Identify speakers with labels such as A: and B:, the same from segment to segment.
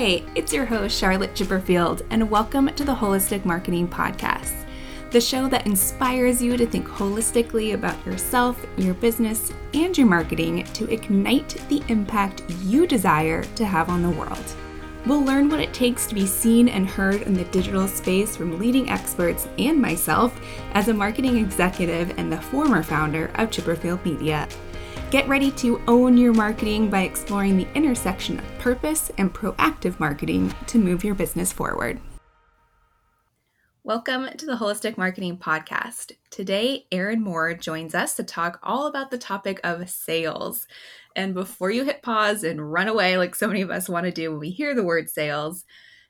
A: Hey, it's your host, Charlotte Chipperfield, and welcome to the Holistic Marketing Podcast, the show that inspires you to think holistically about yourself, your business, and your marketing to ignite the impact you desire to have on the world. We'll learn what it takes to be seen and heard in the digital space from leading experts and myself as a marketing executive and the former founder of Chipperfield Media. Get ready to own your marketing by exploring the intersection of purpose and proactive marketing to move your business forward. Welcome to the Holistic Marketing Podcast. Today, Erin Moore joins us to talk all about the topic of sales. And before you hit pause and run away like so many of us want to do when we hear the word sales,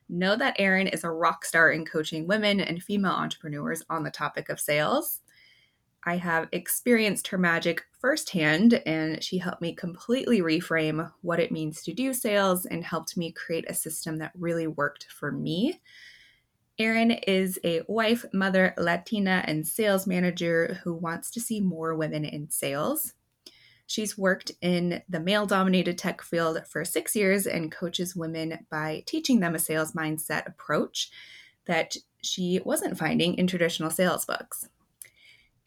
A: know that Erin is a rock star in coaching women and female entrepreneurs on the topic of sales. I have experienced her magic firsthand, and she helped me completely reframe what it means to do sales and helped me create a system that really worked for me. Erin is a wife, mother, Latina, and sales manager who wants to see more women in sales. She's worked in the male dominated tech field for six years and coaches women by teaching them a sales mindset approach that she wasn't finding in traditional sales books.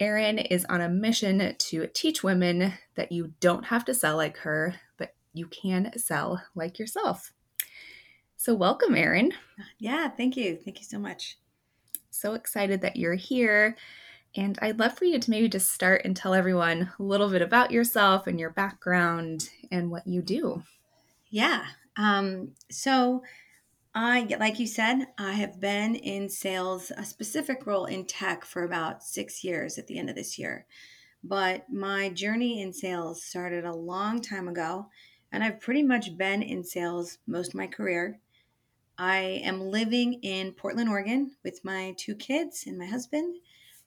A: Erin is on a mission to teach women that you don't have to sell like her, but you can sell like yourself. So, welcome, Erin.
B: Yeah, thank you. Thank you so much.
A: So excited that you're here. And I'd love for you to maybe just start and tell everyone a little bit about yourself and your background and what you do.
B: Yeah. Um, so, I, like you said, I have been in sales, a specific role in tech for about six years at the end of this year. But my journey in sales started a long time ago, and I've pretty much been in sales most of my career. I am living in Portland, Oregon with my two kids and my husband,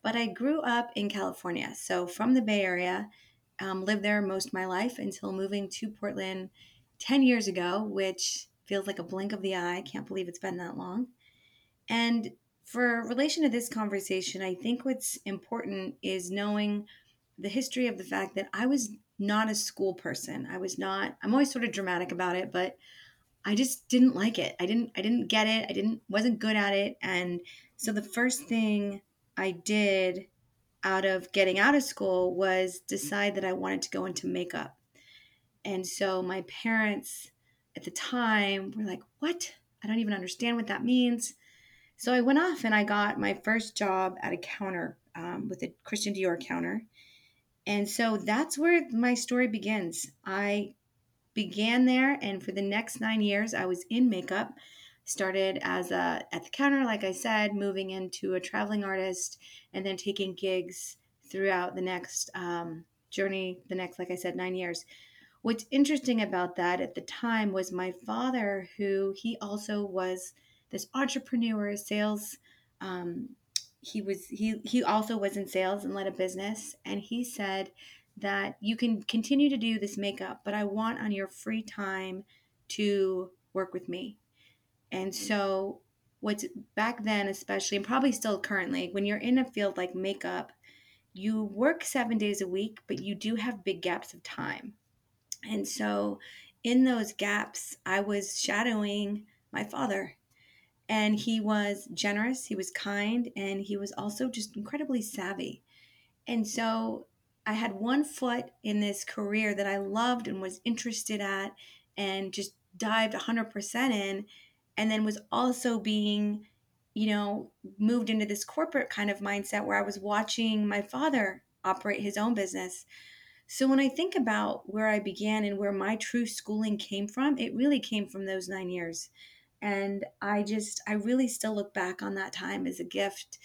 B: but I grew up in California. So from the Bay Area, um, lived there most of my life until moving to Portland 10 years ago, which feels like a blink of the eye. Can't believe it's been that long. And for relation to this conversation, I think what's important is knowing the history of the fact that I was not a school person. I was not I'm always sort of dramatic about it, but I just didn't like it. I didn't I didn't get it. I didn't wasn't good at it and so the first thing I did out of getting out of school was decide that I wanted to go into makeup. And so my parents at the time were like, What? I don't even understand what that means. So I went off and I got my first job at a counter um, with a Christian Dior counter. And so that's where my story begins. I began there, and for the next nine years, I was in makeup. Started as a at the counter, like I said, moving into a traveling artist, and then taking gigs throughout the next um, journey. The next, like I said, nine years. What's interesting about that at the time was my father, who he also was this entrepreneur, sales. Um, he was he he also was in sales and led a business, and he said that you can continue to do this makeup, but I want on your free time to work with me. And so what's back then especially and probably still currently when you're in a field like makeup you work seven days a week but you do have big gaps of time and so in those gaps, I was shadowing my father. And he was generous, he was kind, and he was also just incredibly savvy. And so I had one foot in this career that I loved and was interested at and just dived 100% in and then was also being you know moved into this corporate kind of mindset where I was watching my father operate his own business so when I think about where I began and where my true schooling came from, it really came from those nine years. And I just, I really still look back on that time as a gift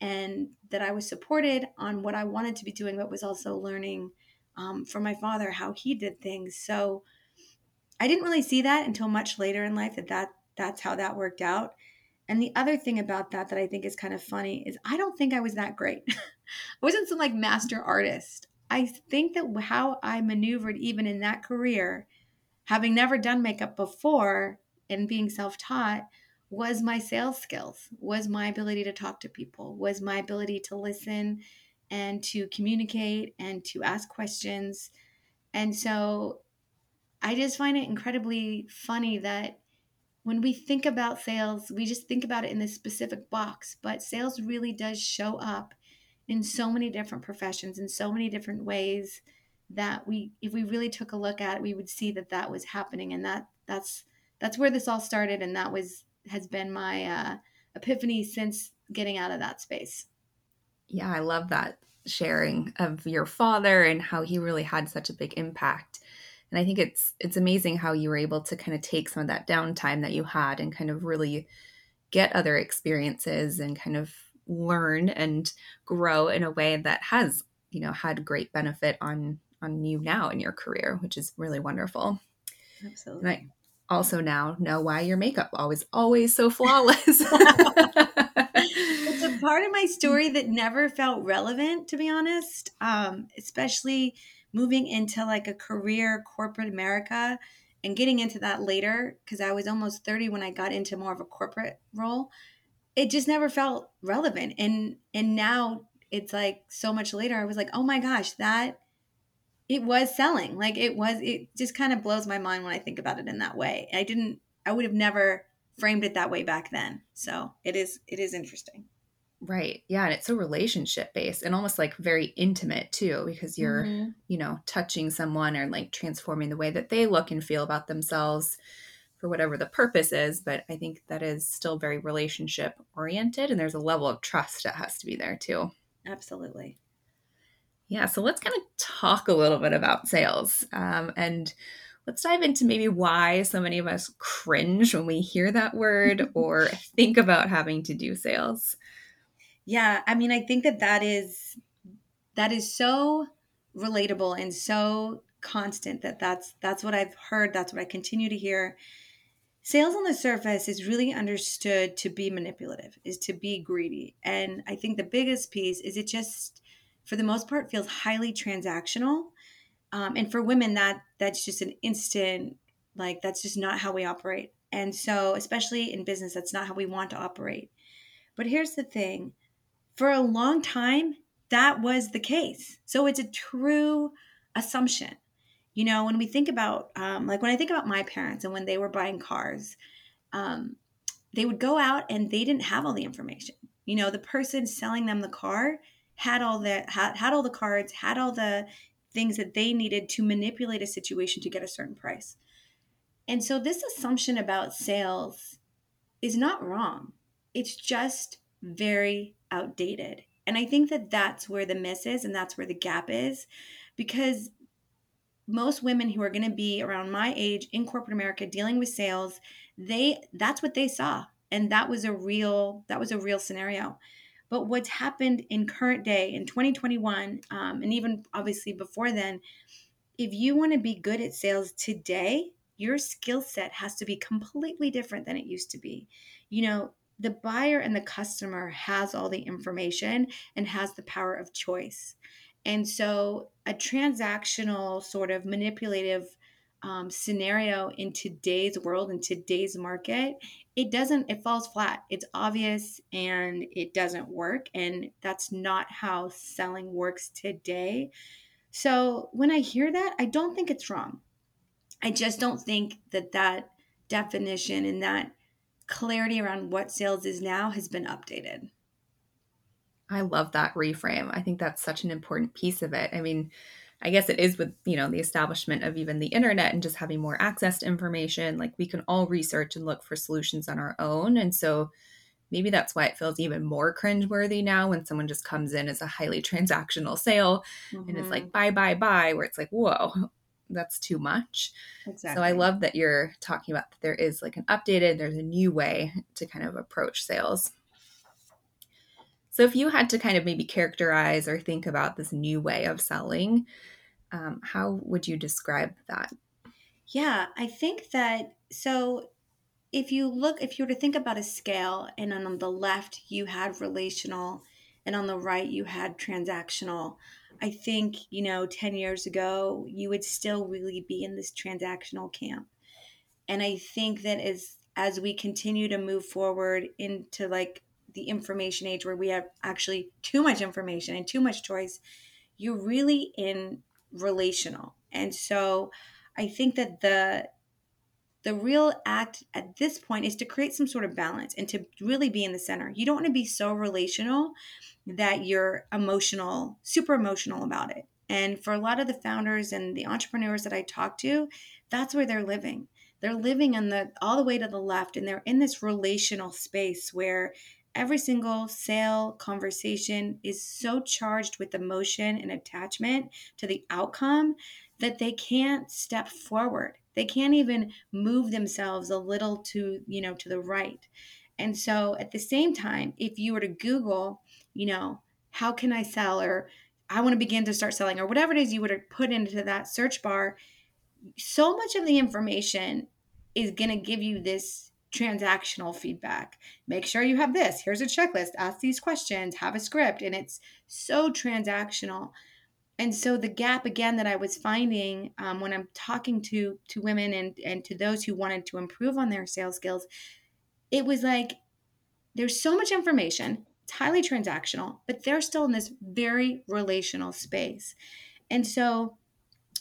B: and that I was supported on what I wanted to be doing, but was also learning um, from my father how he did things. So I didn't really see that until much later in life that, that that's how that worked out. And the other thing about that that I think is kind of funny is I don't think I was that great. I wasn't some like master artist. I think that how I maneuvered even in that career, having never done makeup before and being self taught, was my sales skills, was my ability to talk to people, was my ability to listen and to communicate and to ask questions. And so I just find it incredibly funny that when we think about sales, we just think about it in this specific box, but sales really does show up in so many different professions in so many different ways that we if we really took a look at it, we would see that that was happening and that that's that's where this all started and that was has been my uh, epiphany since getting out of that space.
A: Yeah, I love that sharing of your father and how he really had such a big impact. And I think it's it's amazing how you were able to kind of take some of that downtime that you had and kind of really get other experiences and kind of learn and grow in a way that has, you know, had great benefit on on you now in your career, which is really wonderful.
B: Absolutely.
A: And I also now know why your makeup always always so flawless.
B: it's a part of my story that never felt relevant, to be honest. Um, especially moving into like a career corporate America and getting into that later because I was almost 30 when I got into more of a corporate role. It just never felt relevant. And and now it's like so much later I was like, "Oh my gosh, that it was selling. Like it was it just kind of blows my mind when I think about it in that way. I didn't I would have never framed it that way back then. So, it is it is interesting.
A: Right. Yeah. And it's so relationship based and almost like very intimate too, because you're, mm-hmm. you know, touching someone or like transforming the way that they look and feel about themselves for whatever the purpose is. But I think that is still very relationship oriented. And there's a level of trust that has to be there too.
B: Absolutely.
A: Yeah. So let's kind of talk a little bit about sales. Um, and let's dive into maybe why so many of us cringe when we hear that word or think about having to do sales.
B: Yeah, I mean, I think that that is that is so relatable and so constant that that's that's what I've heard, that's what I continue to hear. Sales on the surface is really understood to be manipulative, is to be greedy. And I think the biggest piece is it just for the most part feels highly transactional. Um, and for women that that's just an instant like that's just not how we operate. And so especially in business that's not how we want to operate. But here's the thing for a long time, that was the case. So it's a true assumption. You know, when we think about, um, like when I think about my parents and when they were buying cars, um, they would go out and they didn't have all the information. You know, the person selling them the car had all the had, had all the cards, had all the things that they needed to manipulate a situation to get a certain price. And so this assumption about sales is not wrong. It's just very outdated. And I think that that's where the miss is and that's where the gap is because most women who are going to be around my age in corporate America dealing with sales, they that's what they saw and that was a real that was a real scenario. But what's happened in current day in 2021 um, and even obviously before then, if you want to be good at sales today, your skill set has to be completely different than it used to be. You know, the buyer and the customer has all the information and has the power of choice. And so, a transactional sort of manipulative um, scenario in today's world, in today's market, it doesn't, it falls flat. It's obvious and it doesn't work. And that's not how selling works today. So, when I hear that, I don't think it's wrong. I just don't think that that definition and that clarity around what sales is now has been updated.
A: I love that reframe. I think that's such an important piece of it. I mean, I guess it is with, you know, the establishment of even the internet and just having more access to information, like we can all research and look for solutions on our own. And so maybe that's why it feels even more cringeworthy now when someone just comes in as a highly transactional sale mm-hmm. and it's like buy, buy, buy, where it's like, whoa, that's too much. Exactly. So I love that you're talking about that there is like an updated, there's a new way to kind of approach sales. So if you had to kind of maybe characterize or think about this new way of selling, um, how would you describe that?
B: Yeah, I think that so if you look, if you were to think about a scale, and on the left you had relational, and on the right you had transactional, I think, you know, 10 years ago, you would still really be in this transactional camp. And I think that as as we continue to move forward into like the information age where we have actually too much information and too much choice, you're really in relational. And so I think that the the real act at this point is to create some sort of balance and to really be in the center. You don't want to be so relational that you're emotional, super emotional about it. And for a lot of the founders and the entrepreneurs that I talk to, that's where they're living. They're living on the all the way to the left and they're in this relational space where every single sale conversation is so charged with emotion and attachment to the outcome that they can't step forward. They can't even move themselves a little to, you know, to the right. And so at the same time, if you were to Google, you know, how can I sell or I want to begin to start selling or whatever it is you would put into that search bar, so much of the information is going to give you this transactional feedback. Make sure you have this. Here's a checklist. Ask these questions, have a script. And it's so transactional. And so the gap again that I was finding um, when I'm talking to to women and and to those who wanted to improve on their sales skills, it was like there's so much information. It's highly transactional, but they're still in this very relational space. And so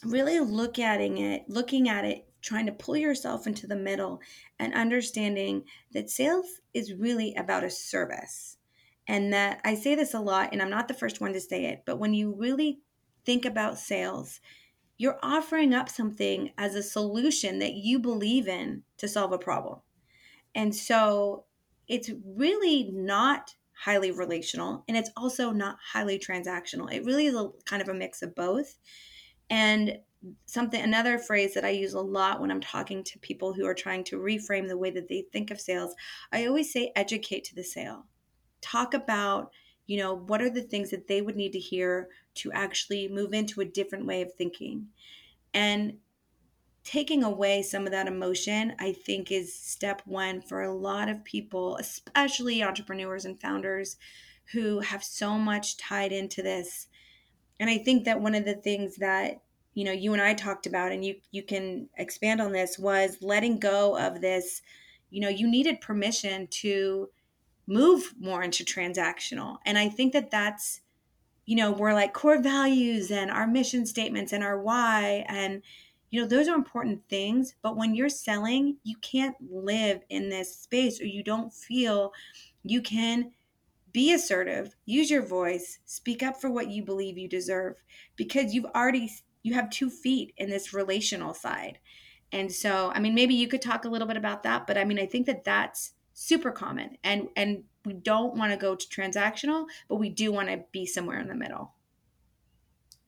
B: really look at it, looking at it trying to pull yourself into the middle and understanding that sales is really about a service. And that I say this a lot, and I'm not the first one to say it, but when you really think about sales, you're offering up something as a solution that you believe in to solve a problem. And so it's really not highly relational and it's also not highly transactional. It really is a kind of a mix of both. And something another phrase that I use a lot when I'm talking to people who are trying to reframe the way that they think of sales, I always say educate to the sale. Talk about, you know, what are the things that they would need to hear to actually move into a different way of thinking. And taking away some of that emotion, I think is step 1 for a lot of people, especially entrepreneurs and founders who have so much tied into this. And I think that one of the things that you know you and I talked about and you you can expand on this was letting go of this you know you needed permission to move more into transactional. And I think that that's you know we're like core values and our mission statements and our why and you know those are important things. But when you're selling you can't live in this space or you don't feel you can be assertive, use your voice, speak up for what you believe you deserve because you've already you have two feet in this relational side. And so, I mean, maybe you could talk a little bit about that, but I mean, I think that that's super common and and we don't want to go to transactional, but we do want to be somewhere in the middle.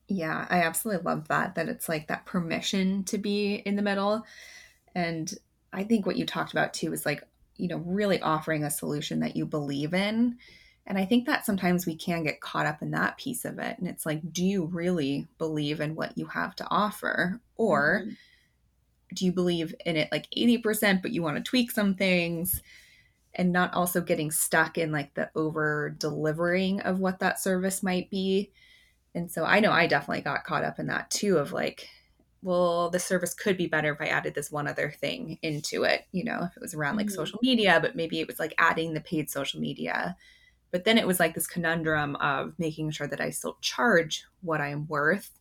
A: Yeah, I absolutely love that that it's like that permission to be in the middle. And I think what you talked about too is like, you know, really offering a solution that you believe in and I think that sometimes we can get caught up in that piece of it. And it's like, do you really believe in what you have to offer? Or mm-hmm. do you believe in it like 80%, but you want to tweak some things? And not also getting stuck in like the over delivering of what that service might be. And so I know I definitely got caught up in that too of like, well, the service could be better if I added this one other thing into it, you know, if it was around like mm-hmm. social media, but maybe it was like adding the paid social media but then it was like this conundrum of making sure that I still charge what I'm worth.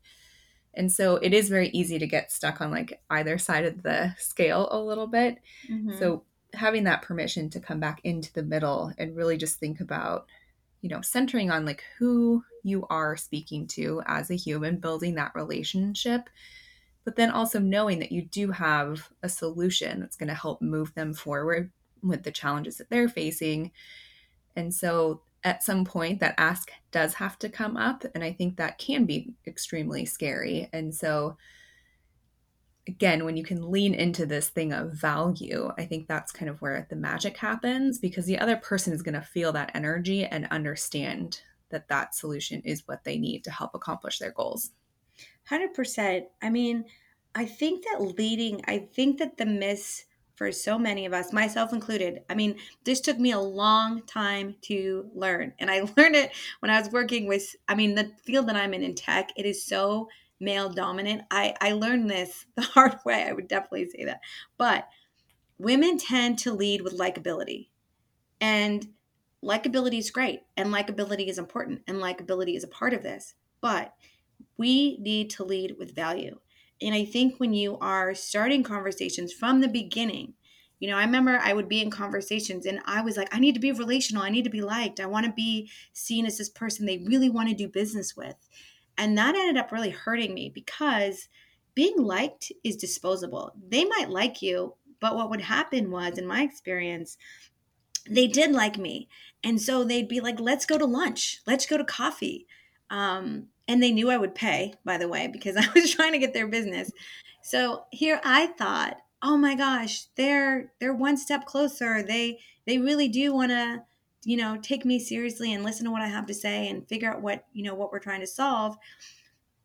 A: And so it is very easy to get stuck on like either side of the scale a little bit. Mm-hmm. So having that permission to come back into the middle and really just think about, you know, centering on like who you are speaking to as a human, building that relationship, but then also knowing that you do have a solution that's going to help move them forward with the challenges that they're facing and so at some point, that ask does have to come up. And I think that can be extremely scary. And so, again, when you can lean into this thing of value, I think that's kind of where the magic happens because the other person is going to feel that energy and understand that that solution is what they need to help accomplish their goals.
B: 100%. I mean, I think that leading, I think that the miss for so many of us, myself included. I mean, this took me a long time to learn. And I learned it when I was working with, I mean, the field that I'm in in tech, it is so male dominant. I, I learned this the hard way. I would definitely say that. But women tend to lead with likability. And likability is great. And likability is important. And likability is a part of this. But we need to lead with value. And I think when you are starting conversations from the beginning, you know, I remember I would be in conversations and I was like, I need to be relational. I need to be liked. I want to be seen as this person they really want to do business with. And that ended up really hurting me because being liked is disposable. They might like you, but what would happen was, in my experience, they did like me. And so they'd be like, let's go to lunch, let's go to coffee. Um, and they knew I would pay, by the way, because I was trying to get their business. So here I thought, oh my gosh, they're they're one step closer. They they really do want to, you know, take me seriously and listen to what I have to say and figure out what, you know, what we're trying to solve.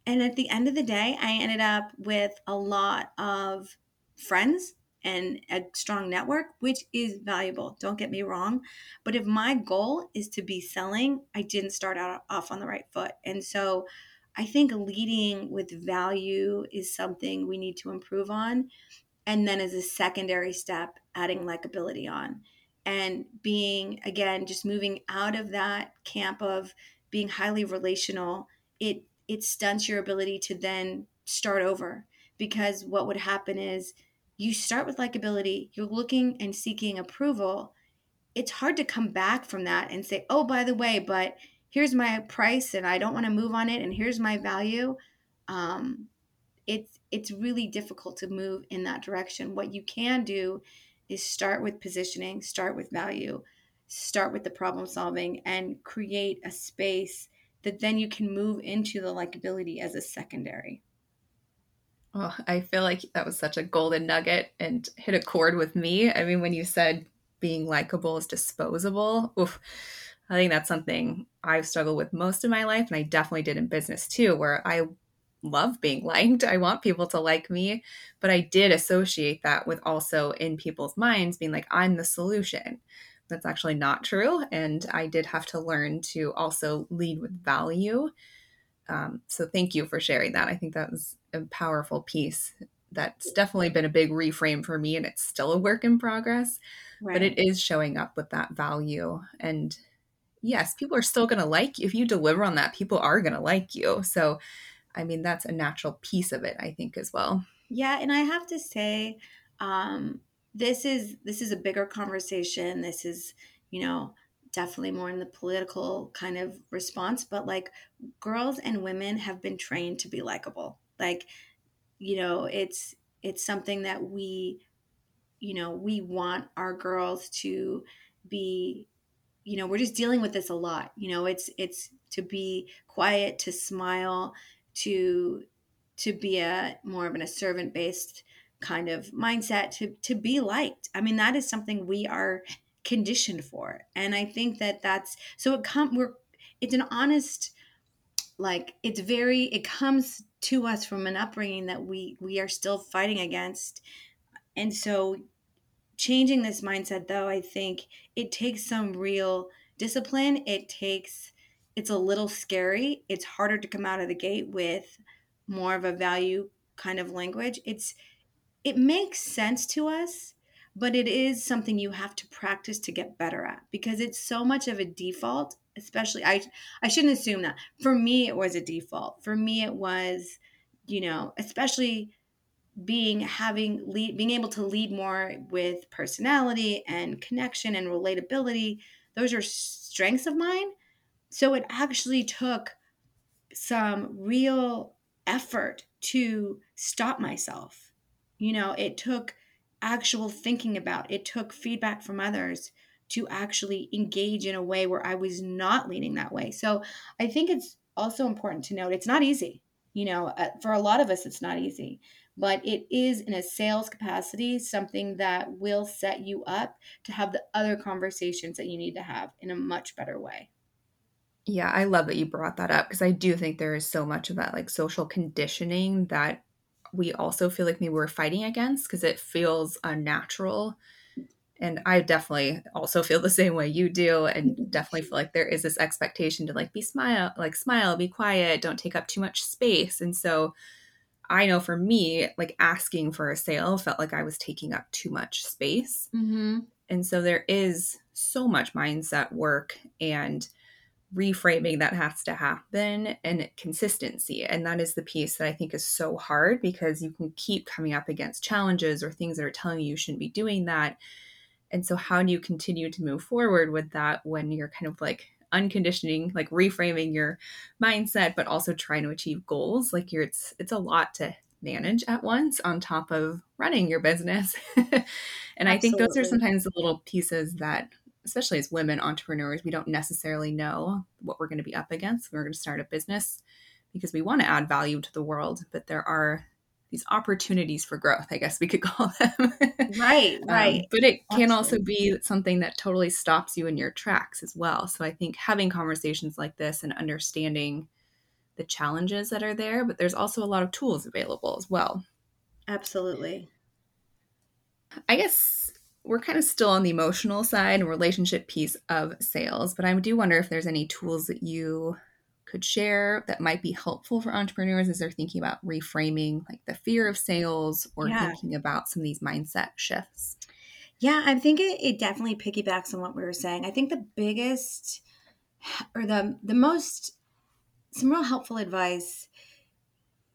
B: And at the end of the day, I ended up with a lot of friends and a strong network, which is valuable. Don't get me wrong. But if my goal is to be selling, I didn't start out off on the right foot. And so I think leading with value is something we need to improve on. And then as a secondary step, adding likability on and being, again, just moving out of that camp of being highly relational. It it stunts your ability to then start over because what would happen is you start with likability, you're looking and seeking approval. It's hard to come back from that and say, oh, by the way, but here's my price and I don't want to move on it and here's my value. Um, it's it's really difficult to move in that direction. What you can do is start with positioning, start with value, start with the problem solving, and create a space that then you can move into the likability as a secondary.
A: Oh, I feel like that was such a golden nugget and hit a chord with me. I mean, when you said being likable is disposable, oof, I think that's something I've struggled with most of my life. And I definitely did in business too, where I love being liked. I want people to like me. But I did associate that with also in people's minds being like, I'm the solution. That's actually not true. And I did have to learn to also lead with value. Um, so thank you for sharing that. I think that was a powerful piece that's definitely been a big reframe for me and it's still a work in progress right. but it is showing up with that value. And yes people are still going to like you. If you deliver on that people are going to like you. So i mean that's a natural piece of it i think as well.
B: Yeah and i have to say um, this is this is a bigger conversation. This is you know definitely more in the political kind of response but like girls and women have been trained to be likable like you know it's it's something that we you know we want our girls to be you know we're just dealing with this a lot you know it's it's to be quiet to smile to to be a more of an a servant based kind of mindset to to be liked. I mean that is something we are conditioned for and i think that that's so it come we're it's an honest like it's very it comes to us from an upbringing that we we are still fighting against. And so changing this mindset though i think it takes some real discipline. It takes it's a little scary. It's harder to come out of the gate with more of a value kind of language. It's it makes sense to us but it is something you have to practice to get better at because it's so much of a default especially i i shouldn't assume that. For me it was a default. For me it was you know especially being having lead being able to lead more with personality and connection and relatability those are strengths of mine. So it actually took some real effort to stop myself. You know it took actual thinking about. It took feedback from others to actually engage in a way where I was not leaning that way. So I think it's also important to note it's not easy. You know, uh, for a lot of us, it's not easy, but it is in a sales capacity something that will set you up to have the other conversations that you need to have in a much better way.
A: Yeah, I love that you brought that up because I do think there is so much of that like social conditioning that we also feel like maybe we're fighting against because it feels unnatural. And I definitely also feel the same way you do, and definitely feel like there is this expectation to like be smile, like smile, be quiet, don't take up too much space. And so I know for me, like asking for a sale felt like I was taking up too much space. Mm-hmm. And so there is so much mindset work and reframing that has to happen and consistency. And that is the piece that I think is so hard because you can keep coming up against challenges or things that are telling you you shouldn't be doing that. And so, how do you continue to move forward with that when you're kind of like unconditioning, like reframing your mindset, but also trying to achieve goals? Like, you're it's it's a lot to manage at once on top of running your business. and Absolutely. I think those are sometimes the little pieces that especially as women entrepreneurs, we don't necessarily know what we're going to be up against. When we're going to start a business because we want to add value to the world, but there are these opportunities for growth, I guess we could call them.
B: right, right. Um,
A: but it Absolutely. can also be something that totally stops you in your tracks as well. So I think having conversations like this and understanding the challenges that are there, but there's also a lot of tools available as well.
B: Absolutely.
A: I guess we're kind of still on the emotional side and relationship piece of sales, but I do wonder if there's any tools that you could share that might be helpful for entrepreneurs as they're thinking about reframing like the fear of sales or yeah. thinking about some of these mindset shifts.
B: Yeah, I think it, it definitely piggybacks on what we were saying. I think the biggest or the the most some real helpful advice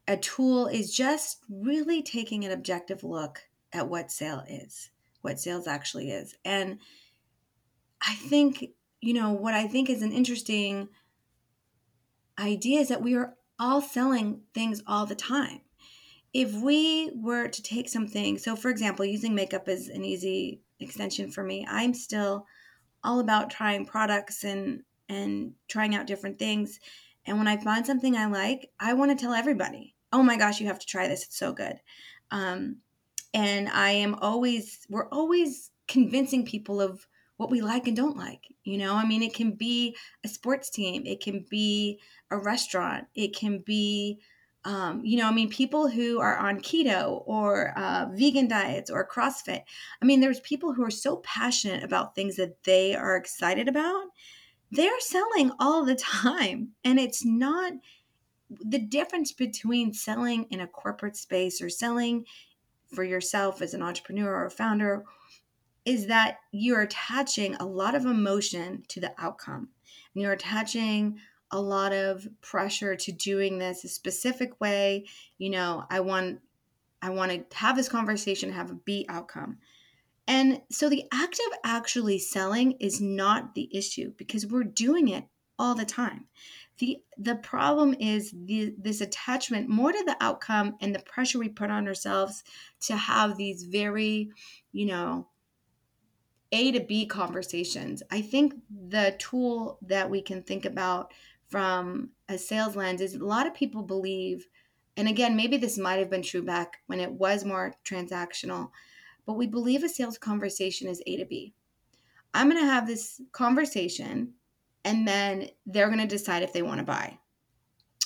B: a tool is just really taking an objective look at what sale is what sales actually is. And I think, you know, what I think is an interesting idea is that we are all selling things all the time. If we were to take something, so for example, using makeup is an easy extension for me. I'm still all about trying products and and trying out different things. And when I find something I like, I want to tell everybody, "Oh my gosh, you have to try this. It's so good." Um, and I am always we're always convincing people of what we like and don't like. You know, I mean, it can be a sports team, it can be a restaurant, it can be, um, you know, I mean, people who are on keto or uh, vegan diets or CrossFit. I mean, there's people who are so passionate about things that they are excited about. They're selling all the time. And it's not the difference between selling in a corporate space or selling for yourself as an entrepreneur or a founder is that you're attaching a lot of emotion to the outcome. And you're attaching a lot of pressure to doing this a specific way. You know, I want I want to have this conversation, have a B outcome. And so the act of actually selling is not the issue because we're doing it all the time the the problem is the, this attachment more to the outcome and the pressure we put on ourselves to have these very you know a to b conversations i think the tool that we can think about from a sales lens is a lot of people believe and again maybe this might have been true back when it was more transactional but we believe a sales conversation is a to b i'm going to have this conversation and then they're going to decide if they want to buy.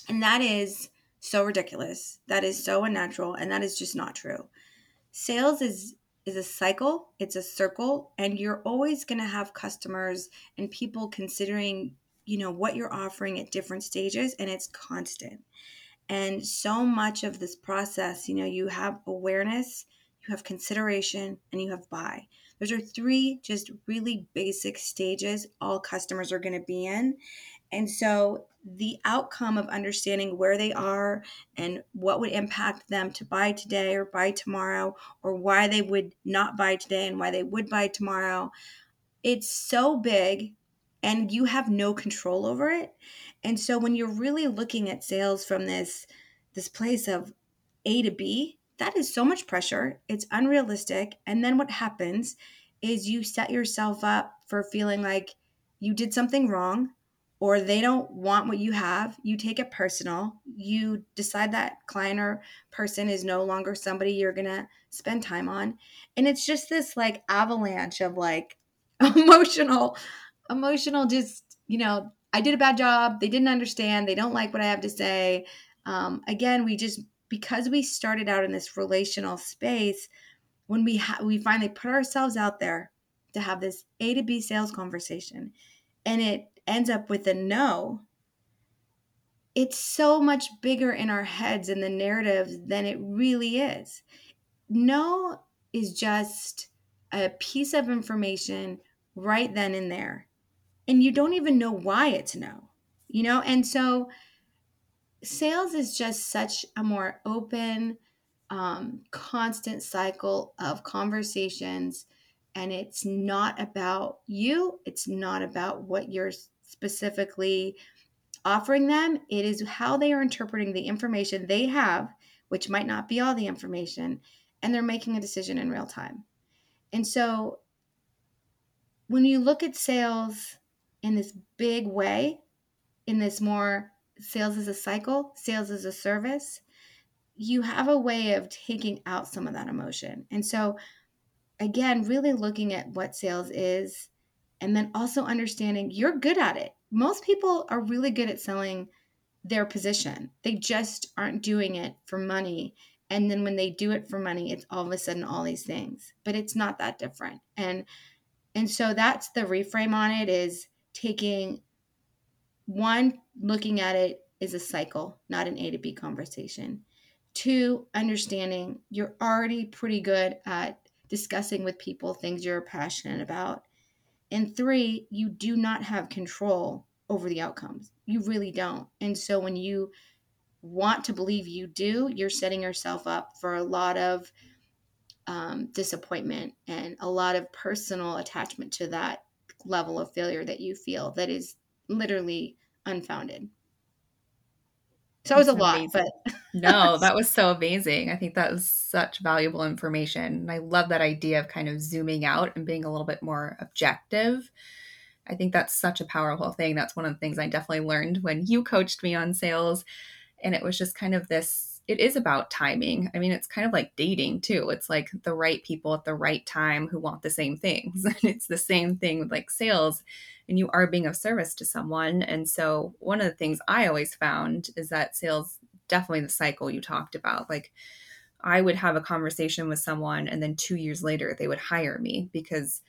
B: And that is so ridiculous. That is so unnatural and that is just not true. Sales is is a cycle, it's a circle and you're always going to have customers and people considering, you know, what you're offering at different stages and it's constant. And so much of this process, you know, you have awareness, you have consideration and you have buy. Those are three just really basic stages all customers are going to be in. And so the outcome of understanding where they are and what would impact them to buy today or buy tomorrow, or why they would not buy today and why they would buy tomorrow, it's so big and you have no control over it. And so when you're really looking at sales from this this place of A to B, that is so much pressure. It's unrealistic. And then what happens is you set yourself up for feeling like you did something wrong or they don't want what you have. You take it personal. You decide that client or person is no longer somebody you're going to spend time on. And it's just this like avalanche of like emotional, emotional, just, you know, I did a bad job. They didn't understand. They don't like what I have to say. Um, again, we just because we started out in this relational space, when we ha- we finally put ourselves out there to have this A to B sales conversation, and it ends up with a no, it's so much bigger in our heads and the narrative than it really is. No is just a piece of information right then and there. and you don't even know why it's no, you know? And so sales is just such a more open, um, constant cycle of conversations. And it's not about you, it's not about what you're specifically offering them. It is how they are interpreting the information they have, which might not be all the information, and they're making a decision in real time. And so when you look at sales in this big way, in this more sales as a cycle, sales as a service, you have a way of taking out some of that emotion. And so, again, really looking at what sales is and then also understanding you're good at it. Most people are really good at selling their position, they just aren't doing it for money. And then when they do it for money, it's all of a sudden all these things, but it's not that different. And and so that's the reframe on it is taking one, looking at it is a cycle, not an A to B conversation. Two, understanding you're already pretty good at discussing with people things you're passionate about. And three, you do not have control over the outcomes. You really don't. And so when you want to believe you do, you're setting yourself up for a lot of um, disappointment and a lot of personal attachment to that level of failure that you feel that is literally unfounded. So it was a lot, but
A: no, that was so amazing. I think that was such valuable information. And I love that idea of kind of zooming out and being a little bit more objective. I think that's such a powerful thing. That's one of the things I definitely learned when you coached me on sales. And it was just kind of this it is about timing. I mean, it's kind of like dating too. It's like the right people at the right time who want the same things. And it's the same thing with like sales and you are being of service to someone. And so, one of the things I always found is that sales definitely the cycle you talked about. Like, I would have a conversation with someone, and then two years later, they would hire me because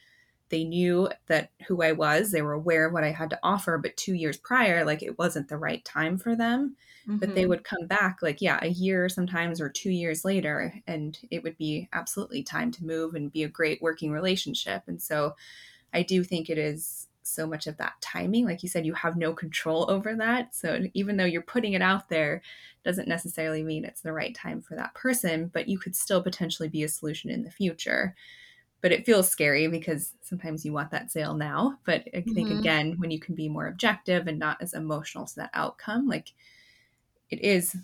A: they knew that who I was. They were aware of what I had to offer. But two years prior, like, it wasn't the right time for them. Mm-hmm. But they mm-hmm. would come back, like, yeah, a year sometimes or two years later, and it would be absolutely time to move and be a great working relationship. And so, I do think it is so much of that timing. Like you said, you have no control over that. So even though you're putting it out there, doesn't necessarily mean it's the right time for that person, but you could still potentially be a solution in the future. But it feels scary because sometimes you want that sale now. But I think mm-hmm. again, when you can be more objective and not as emotional to that outcome, like it is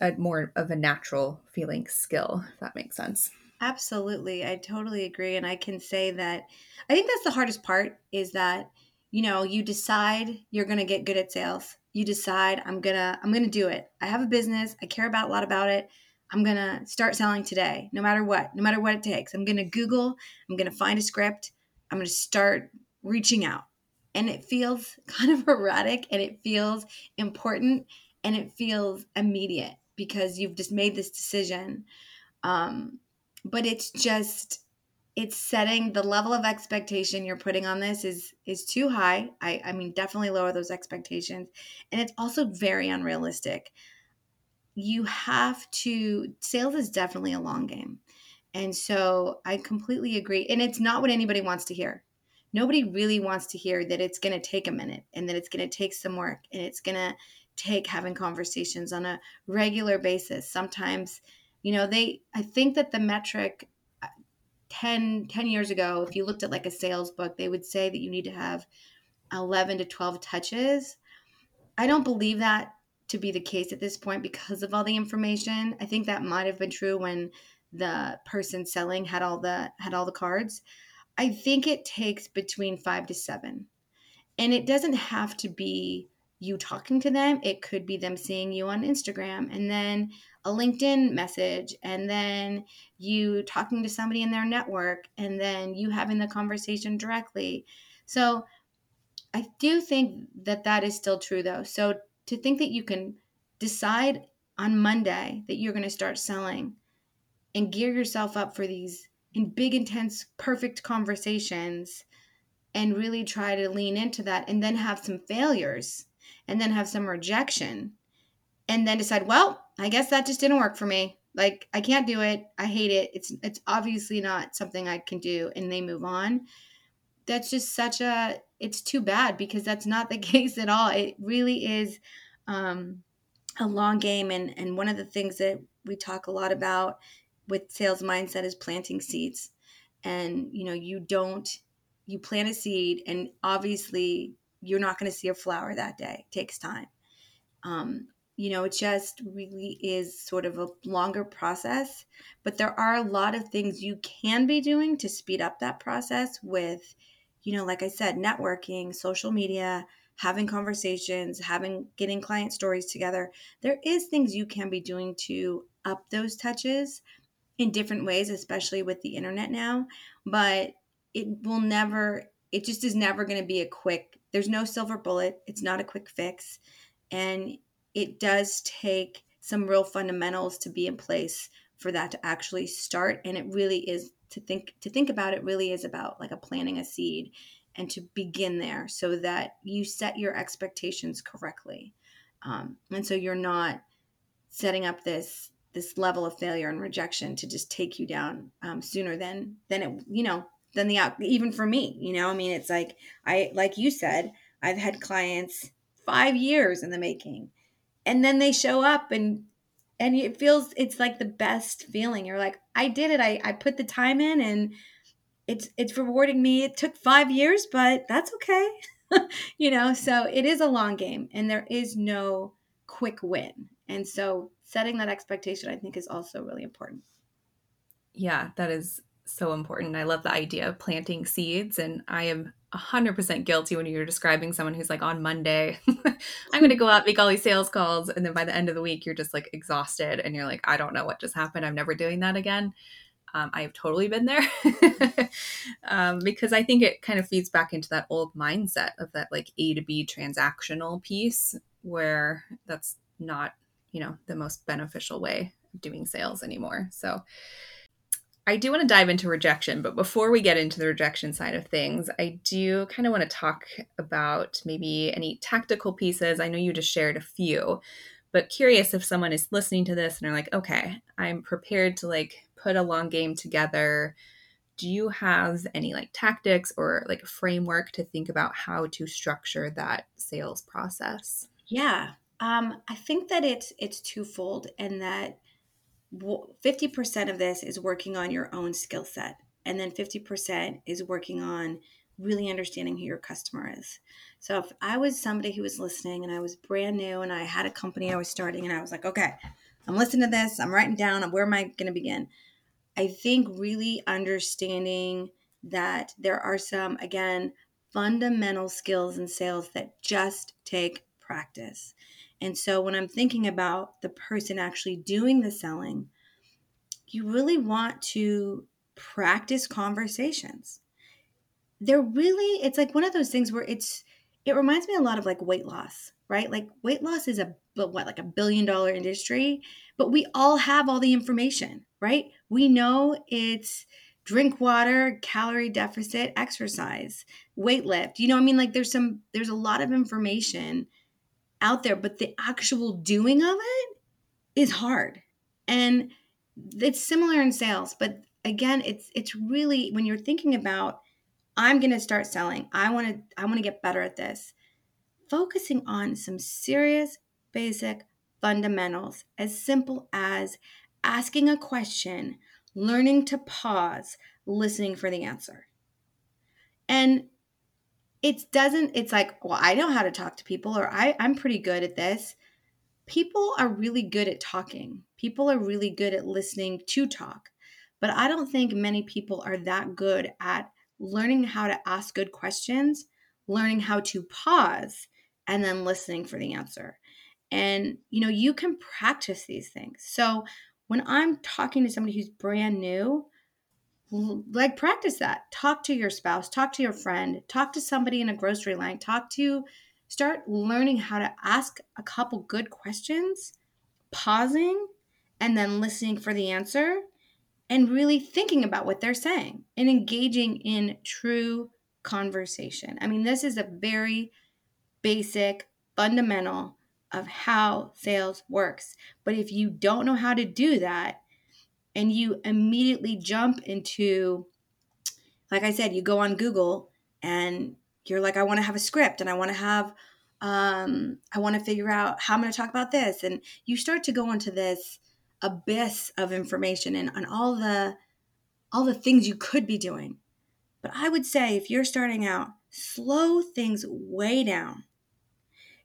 A: a more of a natural feeling skill, if that makes sense.
B: Absolutely. I totally agree. And I can say that I think that's the hardest part is that you know you decide you're going to get good at sales. You decide i'm going to i'm going to do it. I have a business. I care about a lot about it. I'm going to start selling today no matter what no matter what it takes. I'm going to google. I'm going to find a script. I'm going to start reaching out. And it feels kind of erratic and it feels important and it feels immediate because you've just made this decision. Um, but it's just it's setting the level of expectation you're putting on this is is too high. I i mean definitely lower those expectations. And it's also very unrealistic. You have to sales is definitely a long game. And so i completely agree. And it's not what anybody wants to hear. Nobody really wants to hear that it's going to take a minute and that it's going to take some work and it's going to take having conversations on a regular basis. Sometimes you know they i think that the metric 10, 10 years ago, if you looked at like a sales book, they would say that you need to have 11 to 12 touches. I don't believe that to be the case at this point because of all the information. I think that might have been true when the person selling had all the had all the cards. I think it takes between 5 to 7. And it doesn't have to be you talking to them. It could be them seeing you on Instagram and then a LinkedIn message and then you talking to somebody in their network and then you having the conversation directly. So I do think that that is still true though. So to think that you can decide on Monday that you're going to start selling and gear yourself up for these in big intense perfect conversations and really try to lean into that and then have some failures and then have some rejection and then decide, well, I guess that just didn't work for me. Like I can't do it. I hate it. It's it's obviously not something I can do and they move on. that's just such a it's too bad because that's not the case at all it really is um, a long game and and one of the things that we talk a lot about with sales mindset is planting seeds and you know you don't you plant a seed and obviously you're not going to see a flower that day it takes time um, you know, it just really is sort of a longer process. But there are a lot of things you can be doing to speed up that process with, you know, like I said, networking, social media, having conversations, having getting client stories together. There is things you can be doing to up those touches in different ways, especially with the internet now. But it will never, it just is never going to be a quick, there's no silver bullet. It's not a quick fix. And it does take some real fundamentals to be in place for that to actually start. And it really is to think to think about it really is about like a planting a seed and to begin there so that you set your expectations correctly. Um, and so you're not setting up this this level of failure and rejection to just take you down um, sooner than than it you know than the out even for me you know? I mean it's like i like you said i've had clients five years in the making and then they show up and and it feels it's like the best feeling. You're like i did it. I, I put the time in and it's it's rewarding me. It took five years but that's okay. You know so it is a long game and there is no quick win. And so setting that expectation i think is also really important.
A: Yeah that is so important. I love the idea of planting seeds and i am 100% guilty when you're describing someone who's like on Monday, I'm going to go out, make all these sales calls. And then by the end of the week, you're just like exhausted and you're like, I don't know what just happened. I'm never doing that again. Um, I have totally been there um, because I think it kind of feeds back into that old mindset of that like A to B transactional piece where that's not, you know, the most beneficial way of doing sales anymore. So, I do want to dive into rejection, but before we get into the rejection side of things, I do kind of want to talk about maybe any tactical pieces. I know you just shared a few, but curious if someone is listening to this and are like, okay, I'm prepared to like put a long game together. Do you have any like tactics or like a framework to think about how to structure that sales process?
B: Yeah. Um, I think that it's it's twofold and that 50% of this is working on your own skill set and then 50% is working on really understanding who your customer is. So if i was somebody who was listening and i was brand new and i had a company i was starting and i was like okay i'm listening to this i'm writing down where am i going to begin? I think really understanding that there are some again fundamental skills in sales that just take practice and so when I'm thinking about the person actually doing the selling, you really want to practice conversations. They're really, it's like one of those things where it's, it reminds me a lot of like weight loss, right? Like weight loss is a, but what, like a billion dollar industry, but we all have all the information, right? We know it's, drink water, calorie deficit, exercise, weight lift. You know, I mean, like there's some, there's a lot of information out there, but the actual doing of it is hard. And it's similar in sales, but again, it's it's really when you're thinking about I'm going to start selling. I want to I want to get better at this. Focusing on some serious basic fundamentals as simple as asking a question, learning to pause, listening for the answer. And it doesn't it's like well i know how to talk to people or I, i'm pretty good at this. People are really good at talking. People are really good at listening to talk. But i don't think many people are that good at learning how to ask good questions learning how to pause and then listening for the answer. And you know you can practice these things. So when i'm talking to somebody who's brand new like practice that. Talk to your spouse talk to your friend talk to somebody in a grocery line talk to start learning how to ask a couple good questions pausing and then listening for the answer and really thinking about what they're saying and engaging in true conversation. I mean this is a very basic fundamental of how sales works. But if you don't know how to do that and you immediately jump into like I said, you go on Google and you're like, I want to have a script and I want to have, um, I want to figure out how I'm going to talk about this. And you start to go into this abyss of information and, and all the, all the things you could be doing. But I would say if you're starting out, slow things way down.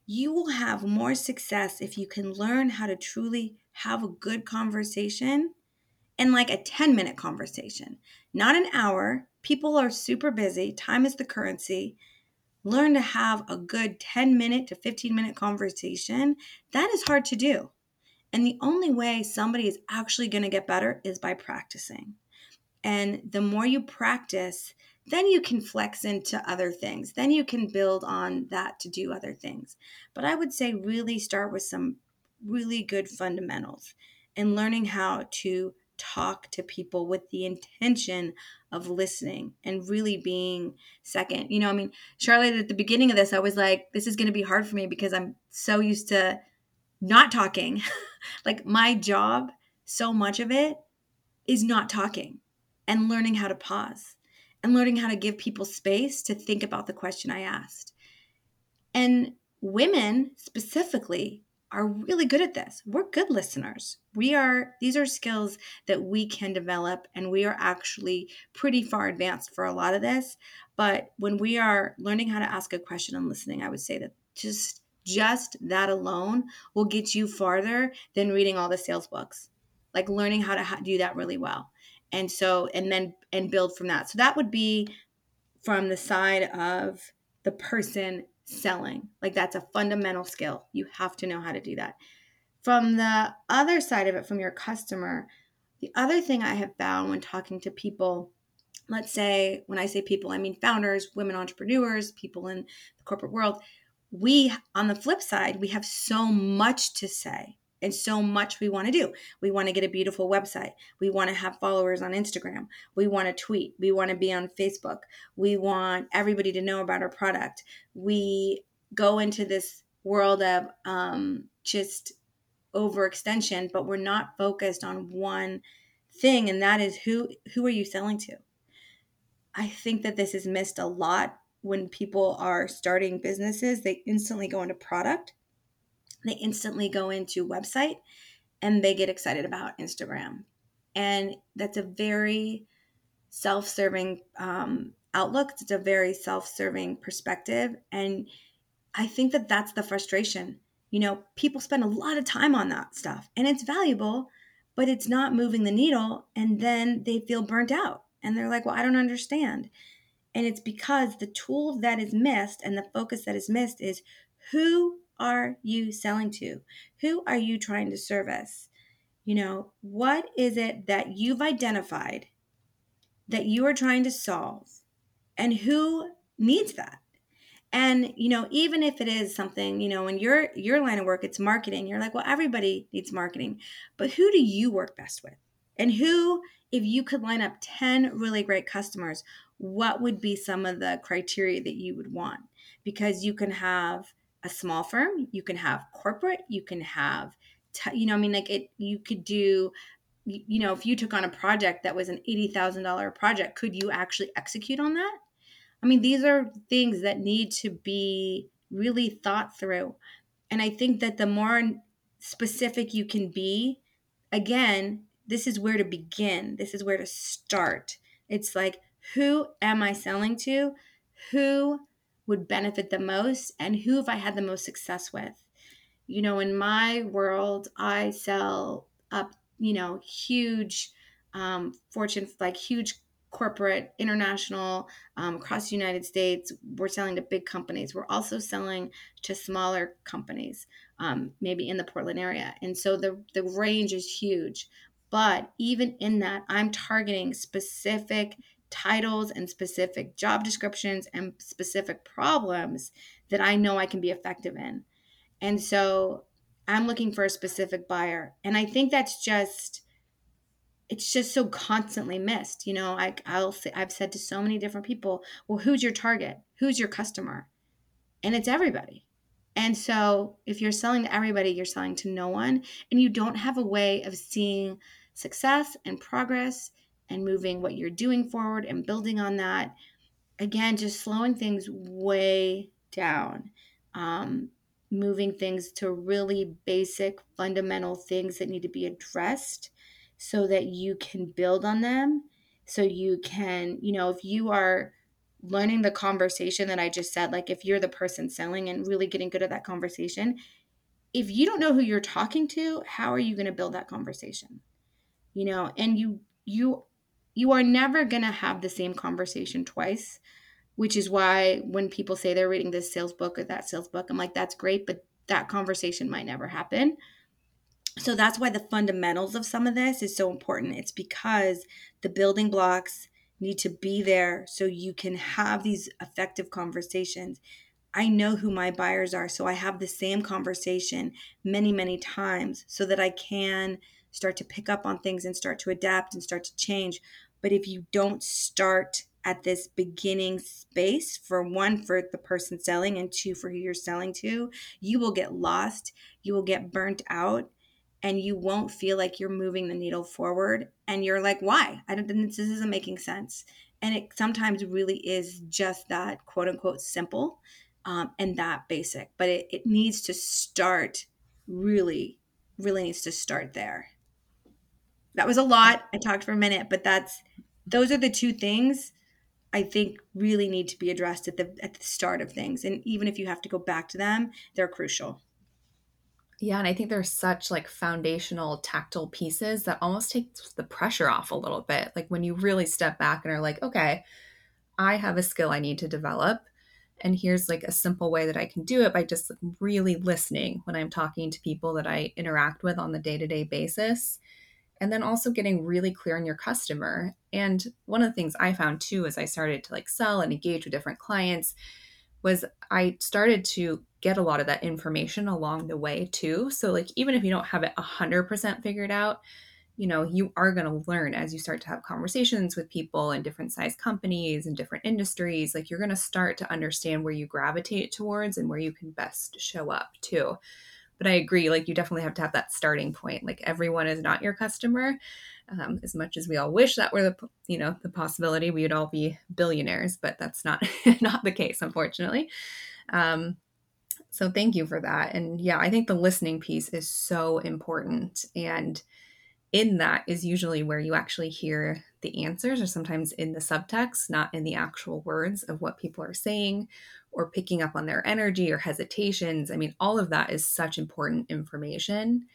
B: You will have more success if you can learn how to truly have a good conversation and like a 10 minute conversation, not an hour. People are super busy, time is the currency. Learn to have a good 10 minute to 15 minute conversation. That is hard to do. And the only way somebody is actually going to get better is by practicing. And the more you practice, then you can flex into other things. Then you can build on that to do other things. But I would say really start with some really good fundamentals and learning how to talk to people with the intention of listening and really being second. You know, I mean, Charlotte, at the beginning of this, I was like, this is going to be hard for me because I'm so used to not talking. like, my job, so much of it is not talking and learning how to pause and learning how to give people space to think about the question I asked. And women specifically are really good at this. We're good listeners. We are these are skills that we can develop and we are actually pretty far advanced for a lot of this, but when we are learning how to ask a question and listening, I would say that just just that alone will get you farther than reading all the sales books. Like learning how to do that really well. And so and then and build from that. So that would be from the side of the person selling. Like that's a fundamental skill. You have to know how to do that. From the other side of it, from your customer, the other thing I have found when talking to people, let's say, when I say people, I mean founders, women entrepreneurs, people in the corporate world, we, on the flip side, we have so much to say and so much we want to do. We want to get a beautiful website. We want to have followers on Instagram. We want to tweet. We want to be on Facebook. We want everybody to know about our product. We go into this world of um, just overextension, but we're not focused on one thing, and that is who who are you selling to? I think that this is missed a lot when people are starting businesses. They instantly go into product they instantly go into website and they get excited about Instagram. And that's a very self serving um, outlook. It's a very self serving perspective. And I think that that's the frustration. You know, people spend a lot of time on that stuff and it's valuable, but it's not moving the needle. And then they feel burnt out and they're like, well, I don't understand. And it's because the tool that is missed and the focus that is missed is who are you selling to? Who are you trying to service? You know, what is it that you've identified that you are trying to solve and who needs that? And you know, even if it is something, you know, in your your line of work it's marketing, you're like, well, everybody needs marketing. But who do you work best with? And who if you could line up 10 really great customers, what would be some of the criteria that you would want? Because you can have a small firm, you can have corporate, you can have, t- you know, I mean, like it, you could do, you know, if you took on a project that was an $80,000 project, could you actually execute on that? I mean, these are things that need to be really thought through. And I think that the more specific you can be, again, this is where to begin. This is where to start. It's like, who am I selling to? Who would benefit the most and who have I had the most success with. You know, in my world, I sell up, you know, huge um, fortune, like huge corporate, international, um, across the United States. We're selling to big companies. We're also selling to smaller companies, um, maybe in the Portland area. And so the, the range is huge. But even in that, I'm targeting specific titles and specific job descriptions and specific problems that I know I can be effective in. And so I'm looking for a specific buyer. And I think that's just it's just so constantly missed. You know, I I'll say I've said to so many different people, well, who's your target? Who's your customer? And it's everybody. And so if you're selling to everybody, you're selling to no one and you don't have a way of seeing success and progress and moving what you're doing forward and building on that again, just slowing things way down, um, moving things to really basic, fundamental things that need to be addressed so that you can build on them. So you can, you know, if you are learning the conversation that I just said, like if you're the person selling and really getting good at that conversation, if you don't know who you're talking to, how are you going to build that conversation? You know, and you, you, you are never going to have the same conversation twice which is why when people say they're reading this sales book or that sales book, I'm like, that's great, but that conversation might never happen. So that's why the fundamentals of some of this is so important. It's because the building blocks need to be there so you can have these effective conversations. I know who my buyers are, so I have the same conversation many, many times so that I can start to pick up on things and start to adapt and start to change. But if you don't start at this beginning space for one for the person selling and two for who you're selling to you will get lost you will get burnt out and you won't feel like you're moving the needle forward. And you're like why? I don't this isn't making sense. And it sometimes really is just that quote unquote simple um, and that basic. But it, it needs to start really really needs to start there. That was a lot. I talked for a minute but that's those are the two things I think really need to be addressed at the at the start of things. And even if you have to go back to them, they're crucial.
A: Yeah, and I think there's such like foundational tactile pieces that almost takes the pressure off a little bit. Like when you really step back and are like, okay, I have a skill I need to develop. And here's like a simple way that I can do it by just really listening when I'm talking to people that I interact with on the day to day basis and then also getting really clear on your customer. And one of the things I found too as I started to like sell and engage with different clients was I started to get a lot of that information along the way too. So like even if you don't have it 100% figured out, you know, you are going to learn as you start to have conversations with people in different size companies and different industries. Like you're going to start to understand where you gravitate towards and where you can best show up too but I agree, like you definitely have to have that starting point. Like everyone is not your customer. Um, as much as we all wish that were the you know the possibility, we would all be billionaires, but that's not not the case, unfortunately. Um, so thank you for that. And yeah, I think the listening piece is so important. And in that is usually where you actually hear the answers, or sometimes in the subtext, not in the actual words of what people are saying or picking up on their energy or hesitations. I mean, all of that is such important information.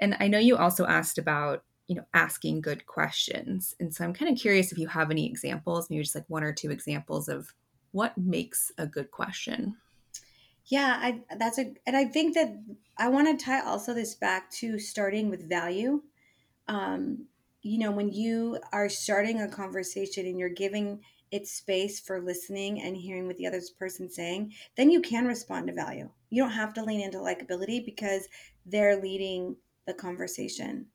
A: And I know you also asked about, you know, asking good questions. And so I'm kind of curious if you have any examples, maybe just like one or two examples of what makes a good question.
B: Yeah, I that's a and I think that I want to tie also this back to starting with value. Um, you know, when you are starting a conversation and you're giving it's space for listening and hearing what the other person saying, then you can respond to value. You don't have to lean into likability because they're leading the conversation.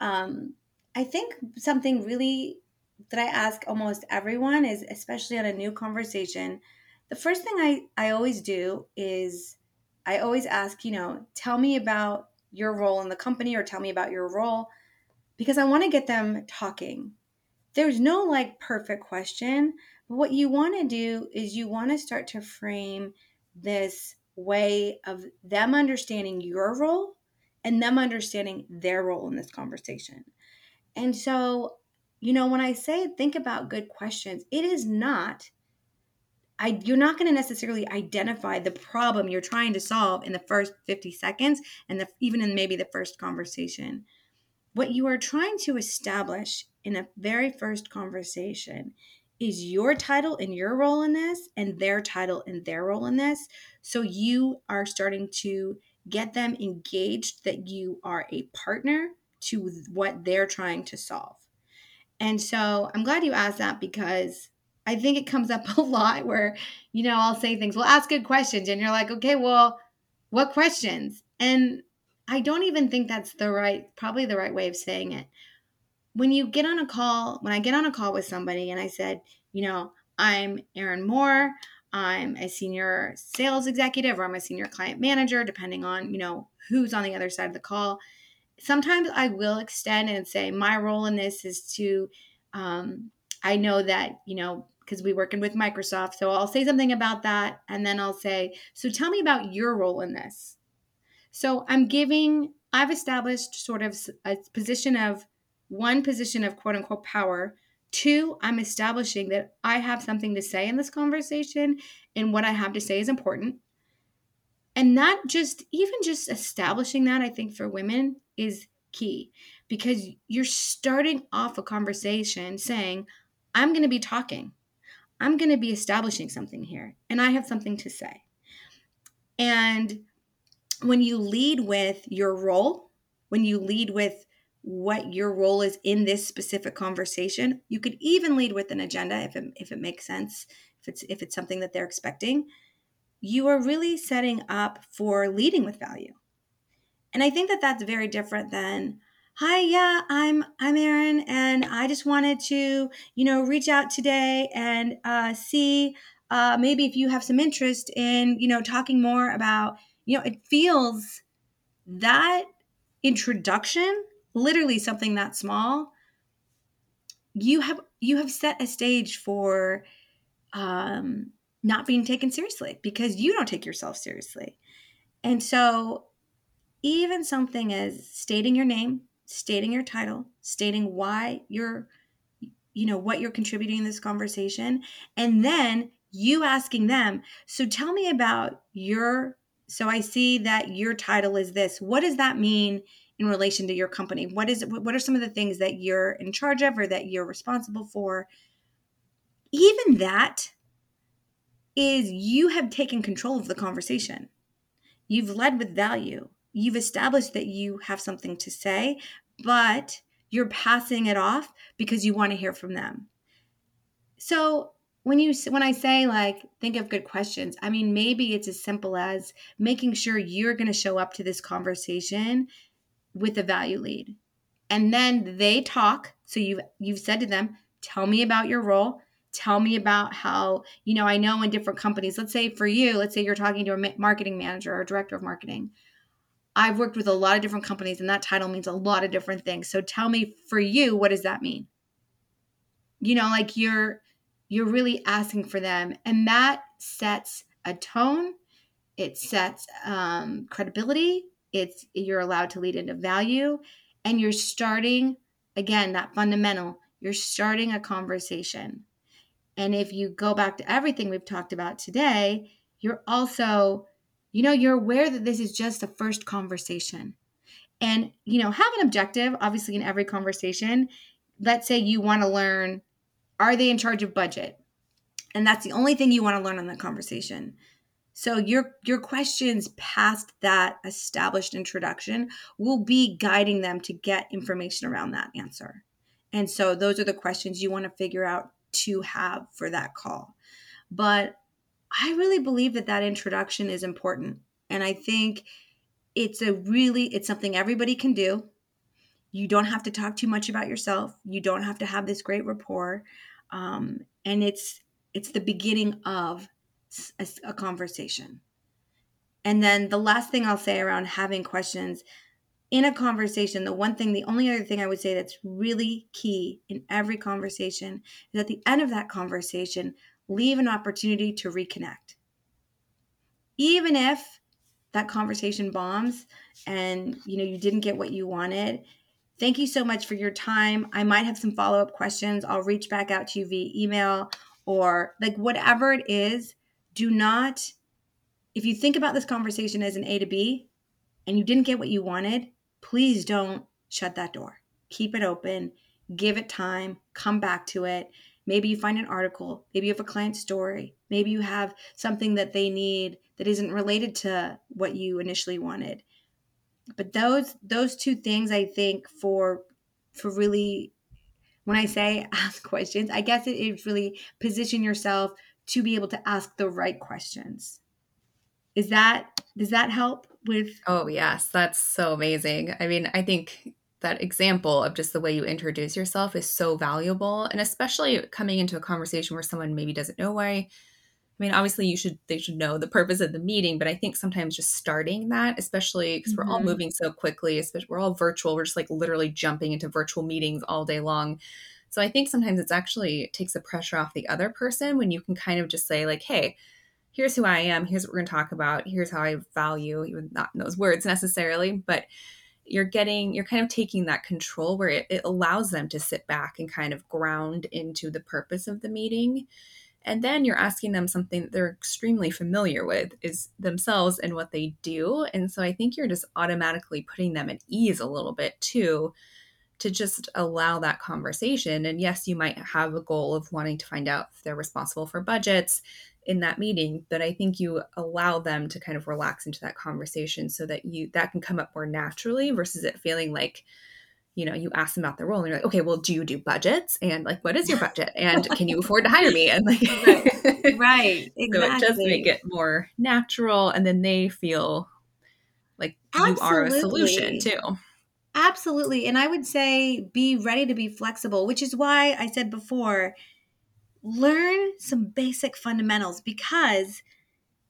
B: Um, I think something really that I ask almost everyone is, especially on a new conversation, the first thing I, I always do is I always ask, you know, tell me about your role in the company or tell me about your role because I want to get them talking there's no like perfect question. What you want to do is you want to start to frame this way of them understanding your role and them understanding their role in this conversation. And so, you know, when I say think about good questions, it is not I, you're not going to necessarily identify the problem you're trying to solve in the first 50 seconds and the, even in maybe the first conversation. What you are trying to establish in a very first conversation is your title and your role in this and their title and their role in this. So you are starting to get them engaged that you are a partner to what they're trying to solve. And so I'm glad you asked that because I think it comes up a lot where, you know, I'll say things, well, ask good questions. And you're like, okay, well, what questions? And I don't even think that's the right, probably the right way of saying it when you get on a call, when I get on a call with somebody and I said, you know, I'm Erin Moore, I'm a senior sales executive or I'm a senior client manager, depending on, you know, who's on the other side of the call. Sometimes I will extend and say, my role in this is to, um, I know that, you know, because we're working with Microsoft. So I'll say something about that. And then I'll say, So tell me about your role in this. So I'm giving, I've established sort of a position of one position of quote unquote power. Two, I'm establishing that I have something to say in this conversation and what I have to say is important. And that just, even just establishing that, I think for women is key because you're starting off a conversation saying, I'm going to be talking. I'm going to be establishing something here and I have something to say. And when you lead with your role, when you lead with what your role is in this specific conversation, you could even lead with an agenda if it, if it makes sense, if it's if it's something that they're expecting. You are really setting up for leading with value. And I think that that's very different than hi yeah i'm i'm erin and i just wanted to you know reach out today and uh, see uh, maybe if you have some interest in you know talking more about you know, it feels that introduction, literally something that small, you have you have set a stage for um not being taken seriously because you don't take yourself seriously. And so even something as stating your name, stating your title, stating why you're you know what you're contributing in this conversation and then you asking them, so tell me about your so I see that your title is this. What does that mean in relation to your company? What is it, what are some of the things that you're in charge of or that you're responsible for? Even that is you have taken control of the conversation. You've led with value. You've established that you have something to say, but you're passing it off because you want to hear from them. So when you when i say like think of good questions i mean maybe it's as simple as making sure you're going to show up to this conversation with a value lead. And then they talk. So you've you've said to them tell me about your role. Tell me about how you know i know in different companies. Let's say for you let's say you're talking to a marketing manager or director of marketing. I've worked with a lot of different companies and that title means a lot of different things. So tell me for you what does that mean? You know like you're you're really asking for them. And that sets a tone, it sets um, credibility, it's you're allowed to lead into value, and you're starting again that fundamental, you're starting a conversation. And if you go back to everything we've talked about today, you're also, you know, you're aware that this is just a first conversation. And, you know, have an objective, obviously, in every conversation. Let's say you want to learn are they in charge of budget? And that's the only thing you want to learn in the conversation. So your your questions past that established introduction will be guiding them to get information around that answer. And so those are the questions you want to figure out to have for that call. But I really believe that that introduction is important. And I think it's a really it's something everybody can do. You don't have to talk too much about yourself. You don't have to have this great rapport um, and it's it's the beginning of a, a conversation and then the last thing i'll say around having questions in a conversation the one thing the only other thing i would say that's really key in every conversation is at the end of that conversation leave an opportunity to reconnect even if that conversation bombs and you know you didn't get what you wanted Thank you so much for your time. I might have some follow up questions. I'll reach back out to you via email or like whatever it is. Do not, if you think about this conversation as an A to B and you didn't get what you wanted, please don't shut that door. Keep it open, give it time, come back to it. Maybe you find an article, maybe you have a client story, maybe you have something that they need that isn't related to what you initially wanted. But those those two things i think for for really when i say ask questions i guess it is really position yourself to be able to ask the right questions is that does that help with
A: oh yes that's so amazing i mean i think that example of just the way you introduce yourself is so valuable and especially coming into a conversation where someone maybe doesn't know why I mean, obviously, you should they should know the purpose of the meeting, but I think sometimes just starting that, especially because mm-hmm. we're all mm-hmm. moving so quickly, especially we're all virtual, we're just like literally jumping into virtual meetings all day long. So I think sometimes it's actually takes the pressure off the other person when you can kind of just say, like, hey, here's who I am, here's what we're going to talk about, here's how I value, even not in those words necessarily, but you're getting, you're kind of taking that control where it, it allows them to sit back and kind of ground into the purpose of the meeting. And then you're asking them something that they're extremely familiar with is themselves and what they do. And so I think you're just automatically putting them at ease a little bit too to just allow that conversation. And yes, you might have a goal of wanting to find out if they're responsible for budgets in that meeting, but I think you allow them to kind of relax into that conversation so that you that can come up more naturally versus it feeling like you know, you ask them about their role and you're like, okay, well, do you do budgets? And like, what is your budget? And can you afford to hire me? And like,
B: right, right. exactly.
A: so it does make it more natural. And then they feel like Absolutely. you are a solution too.
B: Absolutely. And I would say be ready to be flexible, which is why I said before learn some basic fundamentals because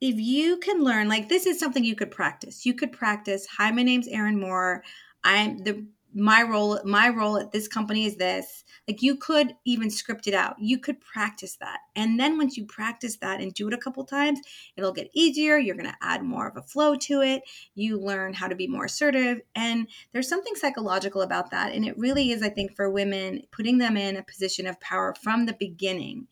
B: if you can learn, like this is something you could practice. You could practice, hi, my name's Erin Moore. I'm the my role my role at this company is this. Like you could even script it out. You could practice that. And then once you practice that and do it a couple times it'll get easier. You're going to add more of a flow to it. You learn how to be more assertive. And there's something psychological about that. And it really is i think for women putting them in a position of power from the beginning.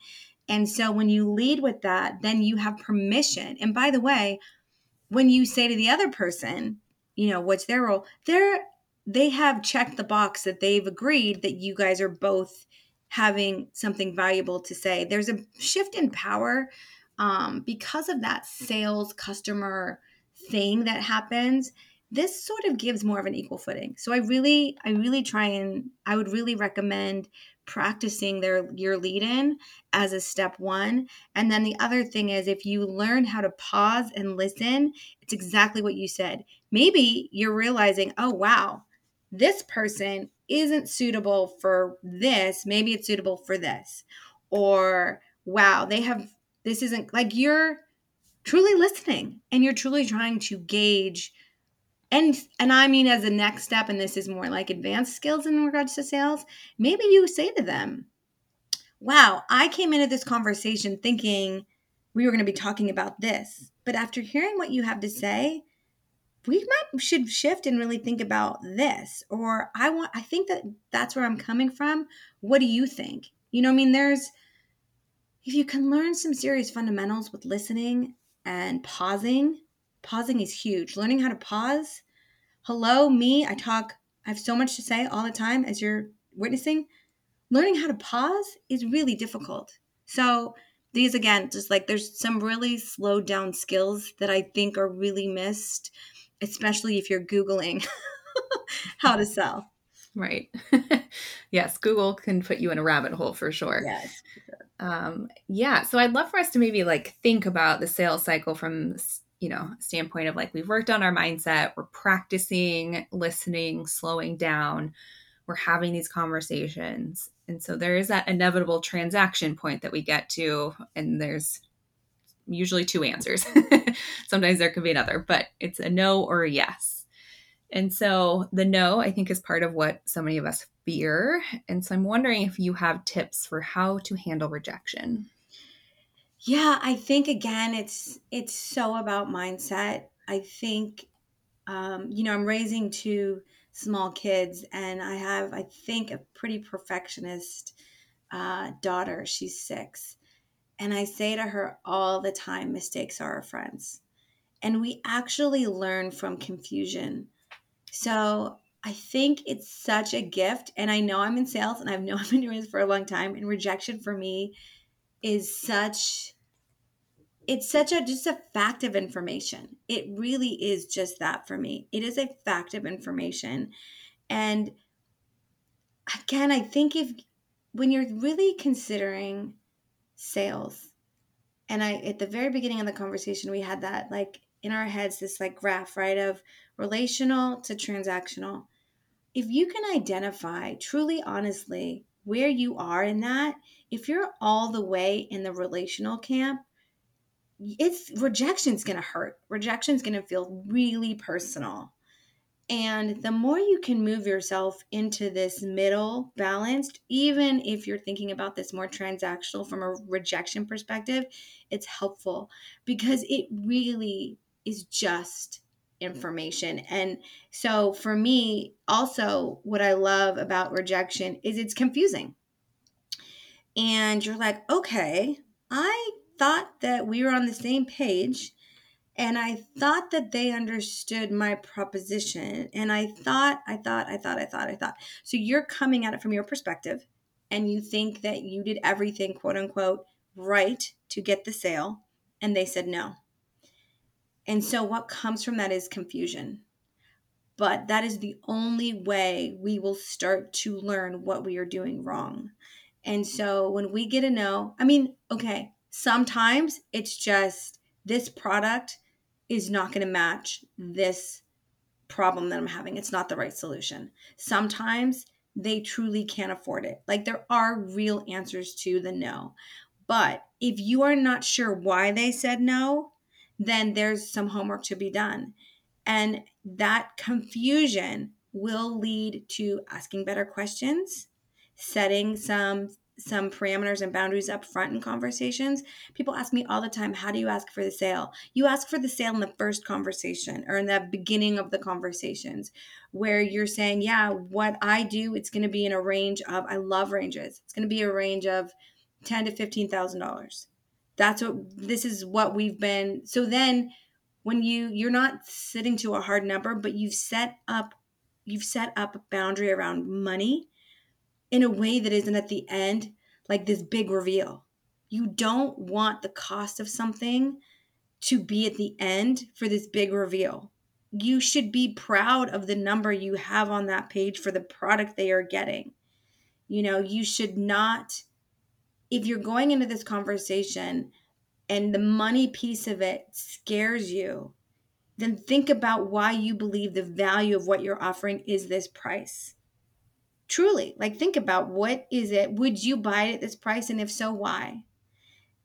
B: And so when you lead with that then you have permission. And by the way when you say to the other person you know what's their role they're they have checked the box that they've agreed that you guys are both having something valuable to say. There's a shift in power um, because of that sales customer thing that happens. This sort of gives more of an equal footing. So I really, I really try and I would really recommend practicing their your lead in as a step one and then the other thing is if you learn how to pause and listen it's exactly what you said maybe you're realizing oh wow this person isn't suitable for this. Maybe it's suitable for this. Or, wow, they have, this isn't like you're truly listening and you're truly trying to gauge and and i mean as a next step and this is more like advanced skills in regards to sales maybe you say to them wow i came into this conversation thinking we were going to be talking about this but after hearing what you have to say we might should shift and really think about this or i want i think that that's where i'm coming from. What do you think? You know i mean there's if you can learn some serious fundamentals with listening and pausing pausing is huge. Learning how to pause. Hello me i talk i have so much to say all the time as you're witnessing. Learning how to pause is really difficult. So these again just like there's some really slowed down skills that i think are really missed especially if you're Googling how to sell.
A: Right. yes, Google can put you in a rabbit hole for sure.
B: Yes.
A: Um, yeah. So I'd love for us to maybe like think about the sales cycle from you know standpoint of like we've worked on our mindset, we're practicing listening, slowing down, we're having these conversations, and so there is that inevitable transaction point that we get to, and there's usually two answers. Sometimes there could be another, but it's a no or a yes. And so the no, I think, is part of what so many of us fear. And so I'm wondering if you have tips for how to handle rejection.
B: Yeah, I think again, it's it's so about mindset. I think, um, you know, I'm raising two small kids, and I have, I think, a pretty perfectionist uh, daughter. She's six, and I say to her all the time mistakes are our friends. And we actually learn from confusion. So I think it's such a gift. And I know I'm in sales and I know I've been doing this for a long time. And rejection for me is such it's such a just a fact of information. It really is just that for me. It is a fact of information. And again, I think if when you're really considering sales. And I at the very beginning of the conversation we had that like in our heads this like graph, right, of relational to transactional. If you can identify truly honestly where you are in that, if you're all the way in the relational camp, it's rejection's going to hurt. Rejection's going to feel really personal. And the more you can move yourself into this middle balanced, even if you're thinking about this more transactional from a rejection perspective, it's helpful because it really is just information. And so for me, also, what I love about rejection is it's confusing. And you're like, okay, I thought that we were on the same page and I thought that they understood my proposition. And I thought, I thought, I thought, I thought, I thought. So you're coming at it from your perspective and you think that you did everything, quote unquote, right to get the sale. And they said no. And so what comes from that is confusion. But that is the only way we will start to learn what we are doing wrong. And so when we get a no, I mean, okay, sometimes it's just this product is not going to match mm. this problem that I'm having. It's not the right solution. Sometimes they truly can't afford it. Like there are real answers to the no. But if you are not sure why they said no, then there's some homework to be done. And that confusion will lead to asking better questions, setting some some parameters and boundaries up front in conversations. People ask me all the time, how do you ask for the sale? You ask for the sale in the first conversation or in the beginning of the conversations where you're saying, yeah, what I do, it's going to be in a range of, I love ranges. It's going to be a range of ten to $15,000. That's what, this is what we've been. So then when you, you're not sitting to a hard number, but you've set up, you've set up a boundary around money in a way that isn't at the end like this big reveal. You don't want the cost of something to be at the end for this big reveal. You should be proud of the number you have on that page for the product they are getting. You know, you should not, if you're going into this conversation and the money piece of it scares you, then think about why you believe the value of what you're offering is this price truly like think about what is it would you buy it at this price and if so why?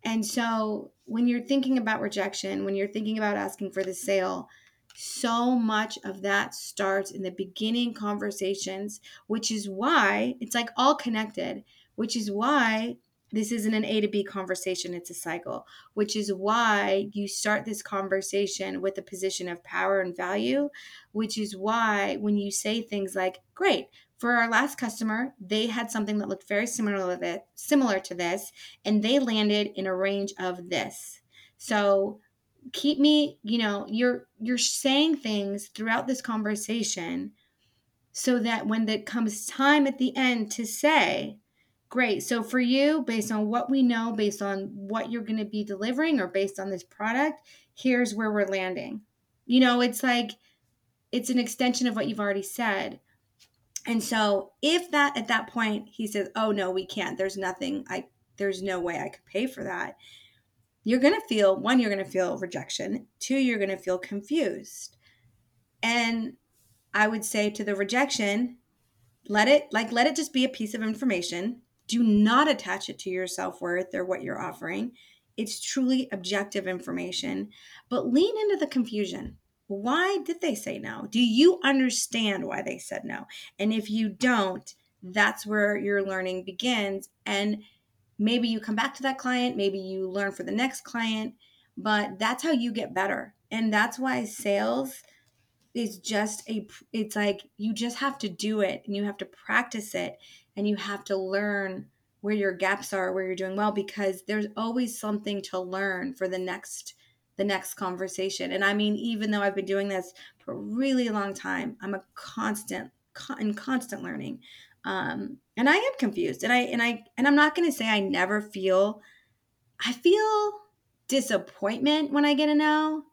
B: And so when you're thinking about rejection when you're thinking about asking for the sale so much of that starts in the beginning conversations which is why it's like all connected which is why this isn't an A to B conversation, it's a cycle, which is why you start this conversation with a position of power and value, which is why when you say things like, Great, for our last customer, they had something that looked very similar to similar to this, and they landed in a range of this. So keep me, you know, you're you're saying things throughout this conversation so that when it comes time at the end to say, Great. So for you, based on what we know, based on what you're going to be delivering, or based on this product, here's where we're landing. You know, it's like it's an extension of what you've already said. And so if that at that point he says, "Oh no, we can't. There's nothing. I there's no way I could pay for that." You're going to feel one you're going to feel rejection, two you're going to feel confused. And I would say to the rejection, let it like let it just be a piece of information do not attach it to your self worth or what you're offering. It's truly objective information, but lean into the confusion. Why did they say no? Do you understand why they said no? And if you don't, that's where your learning begins. And maybe you come back to that client, maybe you learn for the next client, but that's how you get better. And that's why sales is just a it's like you just have to do it and you have to practice it and you have to learn where your gaps are where you're doing well because there's always something to learn for the next the next conversation. And i mean even though i've been doing this for a really long time i'm a constant in constant learning. Um, and i am confused. And i and i and i'm not going to say i never feel i feel disappointment when i get a no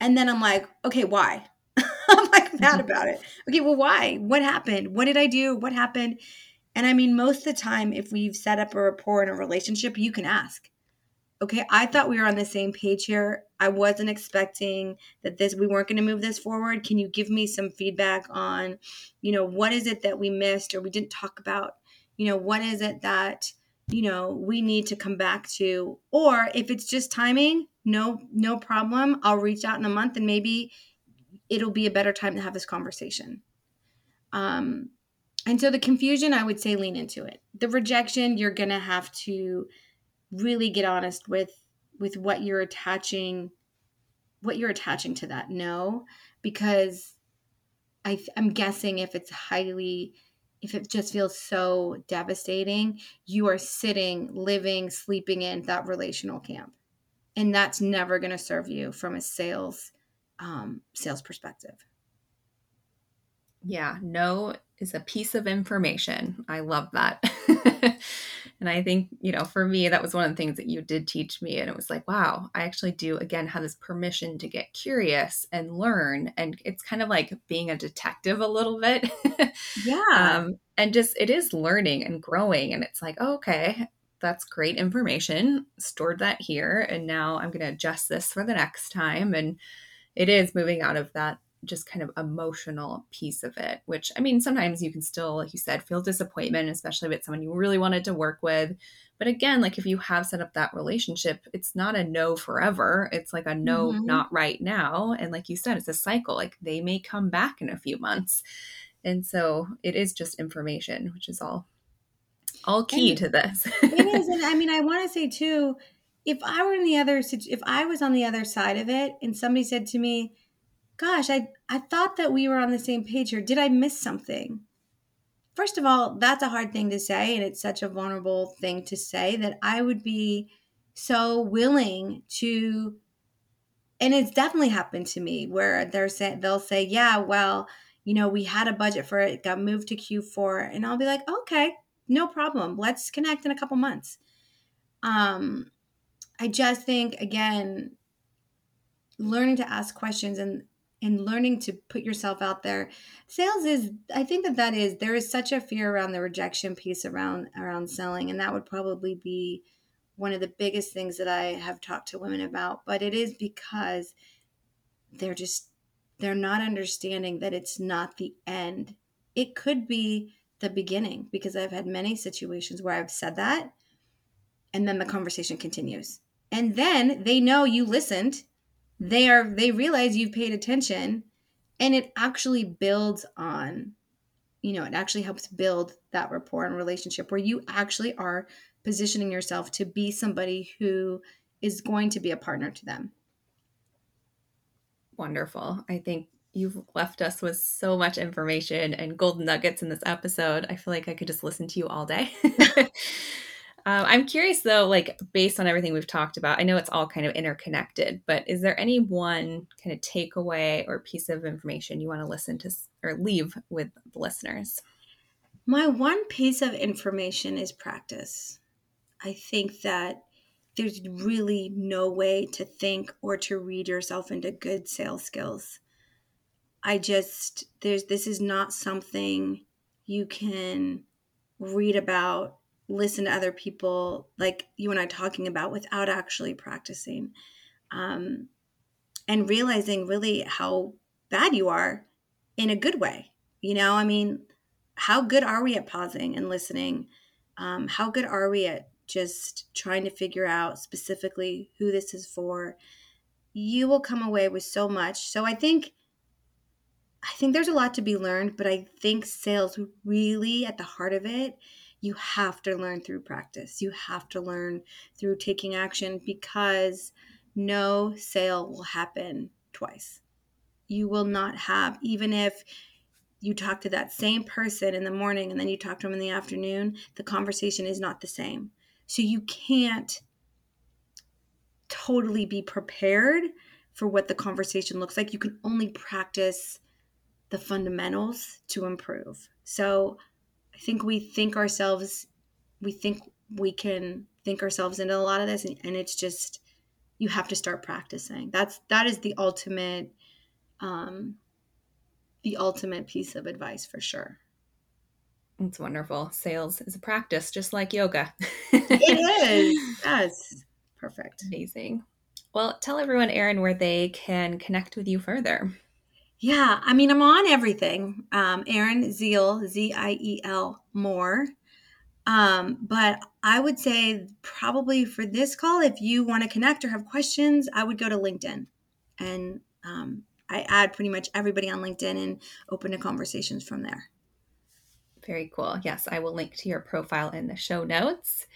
B: and then i'm like okay why? I'm like mad about it. Okay well why? What happened? What did i do? What happened? And I mean, most of the time, if we've set up a rapport in a relationship, you can ask, okay, I thought we were on the same page here. I wasn't expecting that this, we weren't going to move this forward. Can you give me some feedback on, you know, what is it that we missed or we didn't talk about? You know, what is it that, you know, we need to come back to? Or if it's just timing, no, no problem. I'll reach out in a month and maybe it'll be a better time to have this conversation. Um, and so the confusion, I would say lean into it. The rejection, you're going to have to really get honest with with what you're attaching what you're attaching to that no? Because I, i'm guessing if it's highly if it just feels so devastating you are sitting living sleeping in that relational camp. And that's never going to serve you from a sales um, sales perspective.
A: Yeah no is a piece of information. I love that And I think, you know, for me, that was one of the things that you did teach me. And it was like, wow, I actually do, again, have this permission to get curious and learn. And it's kind of like being a detective a little bit.
B: Yeah.
A: um, and just, it is learning and growing. And it's like, oh, okay, that's great information. Stored that here. And now I'm going to adjust this for the next time. And it is moving out of that just kind of emotional piece of it, which I mean, sometimes you can still, like you said, feel disappointment, especially with someone you really wanted to work with. But again, like if you have set up that relationship, it's not a no forever. It's like a no, mm-hmm. not right now. And like you said, it's a cycle. Like they may come back in a few months. And so it is just information, which is all all key and to this.
B: it is. And I mean, I want to say too, if I were in the other if I was on the other side of it and somebody said to me, gosh, I, I thought that we were on the same page here. Did I miss something? First of all, that's a hard thing to say, and it's such a vulnerable thing to say that I would be so willing to. And it's definitely happened to me where they're saying they'll say, "Yeah, well, you know, we had a budget for it, got moved to Q4," and I'll be like, "Okay, no problem. Let's connect in a couple months." Um, I just think again, learning to ask questions and and learning to put yourself out there. Sales is i think that that is there is such a fear around the rejection piece around around selling and that would probably be one of the biggest things that i have talked to women about but it is because they're just they're not understanding that it's not the end. It could be the beginning because i've had many situations where i've said that and then the conversation continues. And then they know you listened they are they realize you've paid attention and it actually builds on you know it actually helps build that rapport and relationship where you actually are positioning yourself to be somebody who is going to be a partner to them.
A: Wonderful. I think you've left us with so much information and golden nuggets in this episode. I feel like i could just listen to you all day Um, I'm curious though, like based on everything we've talked about, I know it's all kind of interconnected, but is there any one kind of takeaway or piece of information you want to listen to or leave with the listeners?
B: My one piece of information is practice. I think that there's really no way to think or to read yourself into good sales skills. I just there's this is not something you can read about listen to other people like you and I talking about without actually practicing. Um, and realizing really how bad you are in a good way. You know, I mean, how good are we at pausing and listening? Um, how good are we at just trying to figure out specifically who this is for? You will come away with so much. So I think I think there's a lot to be learned, but I think sales really at the heart of it you have to learn through practice. You have to learn through taking action because no sale will happen twice. You will not have, even if you talk to that same person in the morning and then you talk to them in the afternoon, the conversation is not the same. So you can't totally be prepared for what the conversation looks like. You can only practice the fundamentals to improve. So I think we think ourselves, we think we can think ourselves into a lot of this, and, and it's just you have to start practicing. That's that is the ultimate, um, the ultimate piece of advice for sure.
A: It's wonderful. Sales is a practice, just like yoga.
B: it is. Yes. Perfect.
A: Amazing. Well, tell everyone, Erin, where they can connect with you further.
B: Yeah, I mean, I'm on everything. Um, Erin Ziel, Z I E L, Moore. Um, but I would say probably for this call, if you want to connect or have questions, I would go to LinkedIn and um, I add pretty much everybody on LinkedIn and open to conversations from there.
A: Very cool. Yes, I will link to your profile in the show notes.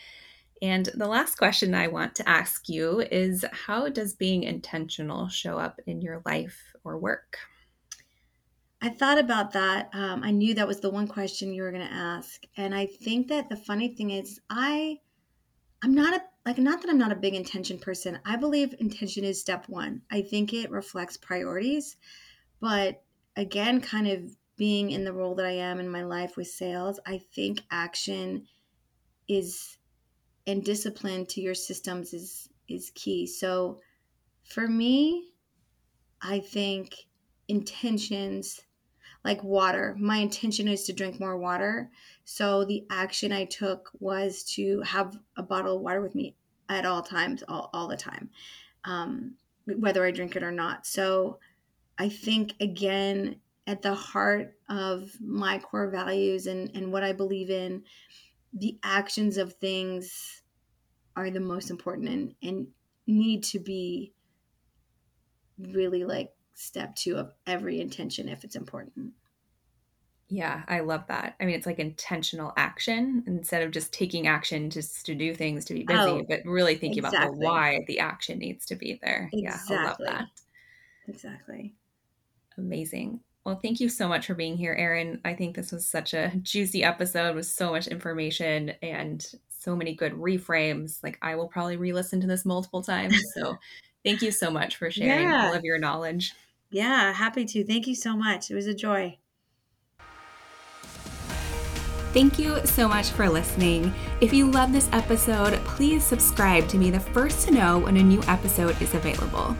A: And the last question I want to ask you is how does being intentional show up in your life or work?
B: I thought about that. Um, I knew that was the one question you were going to ask, and I think that the funny thing is, I, I'm not a like not that I'm not a big intention person. I believe intention is step one. I think it reflects priorities, but again, kind of being in the role that I am in my life with sales, I think action is and discipline to your systems is is key. So for me, I think intentions like water. My intention is to drink more water. So the action I took was to have a bottle of water with me at all times, all, all the time, um, whether I drink it or not. So I think, again, at the heart of my core values and, and what I believe in, the actions of things are the most important and, and need to be really like step two of every intention if it's important.
A: Yeah, I love that. I mean, it's like intentional action instead of just taking action just to do things to be busy, oh, but really thinking exactly. about the why the action needs to be there. Exactly. Yeah, I love that.
B: Exactly.
A: Amazing. Well, thank you so much for being here, Erin. I think this was such a juicy episode with so much information and so many good reframes. Like, I will probably re listen to this multiple times. So, thank you so much for sharing yeah. all of your knowledge.
B: Yeah, happy to. Thank you so much. It was a joy.
A: Thank you so much for listening. If you love this episode, please subscribe to be the first to know when a new episode is available.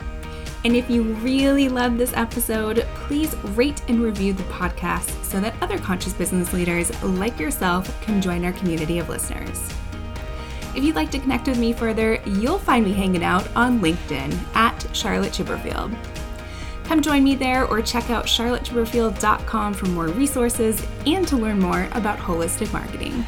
A: And if you really love this episode, please rate and review the podcast so that other conscious business leaders like yourself can join our community of listeners. If you'd like to connect with me further, you'll find me hanging out on LinkedIn at Charlotte Chipperfield. Come join me there or check out charlottechipperfield.com for more resources and to learn more about holistic marketing.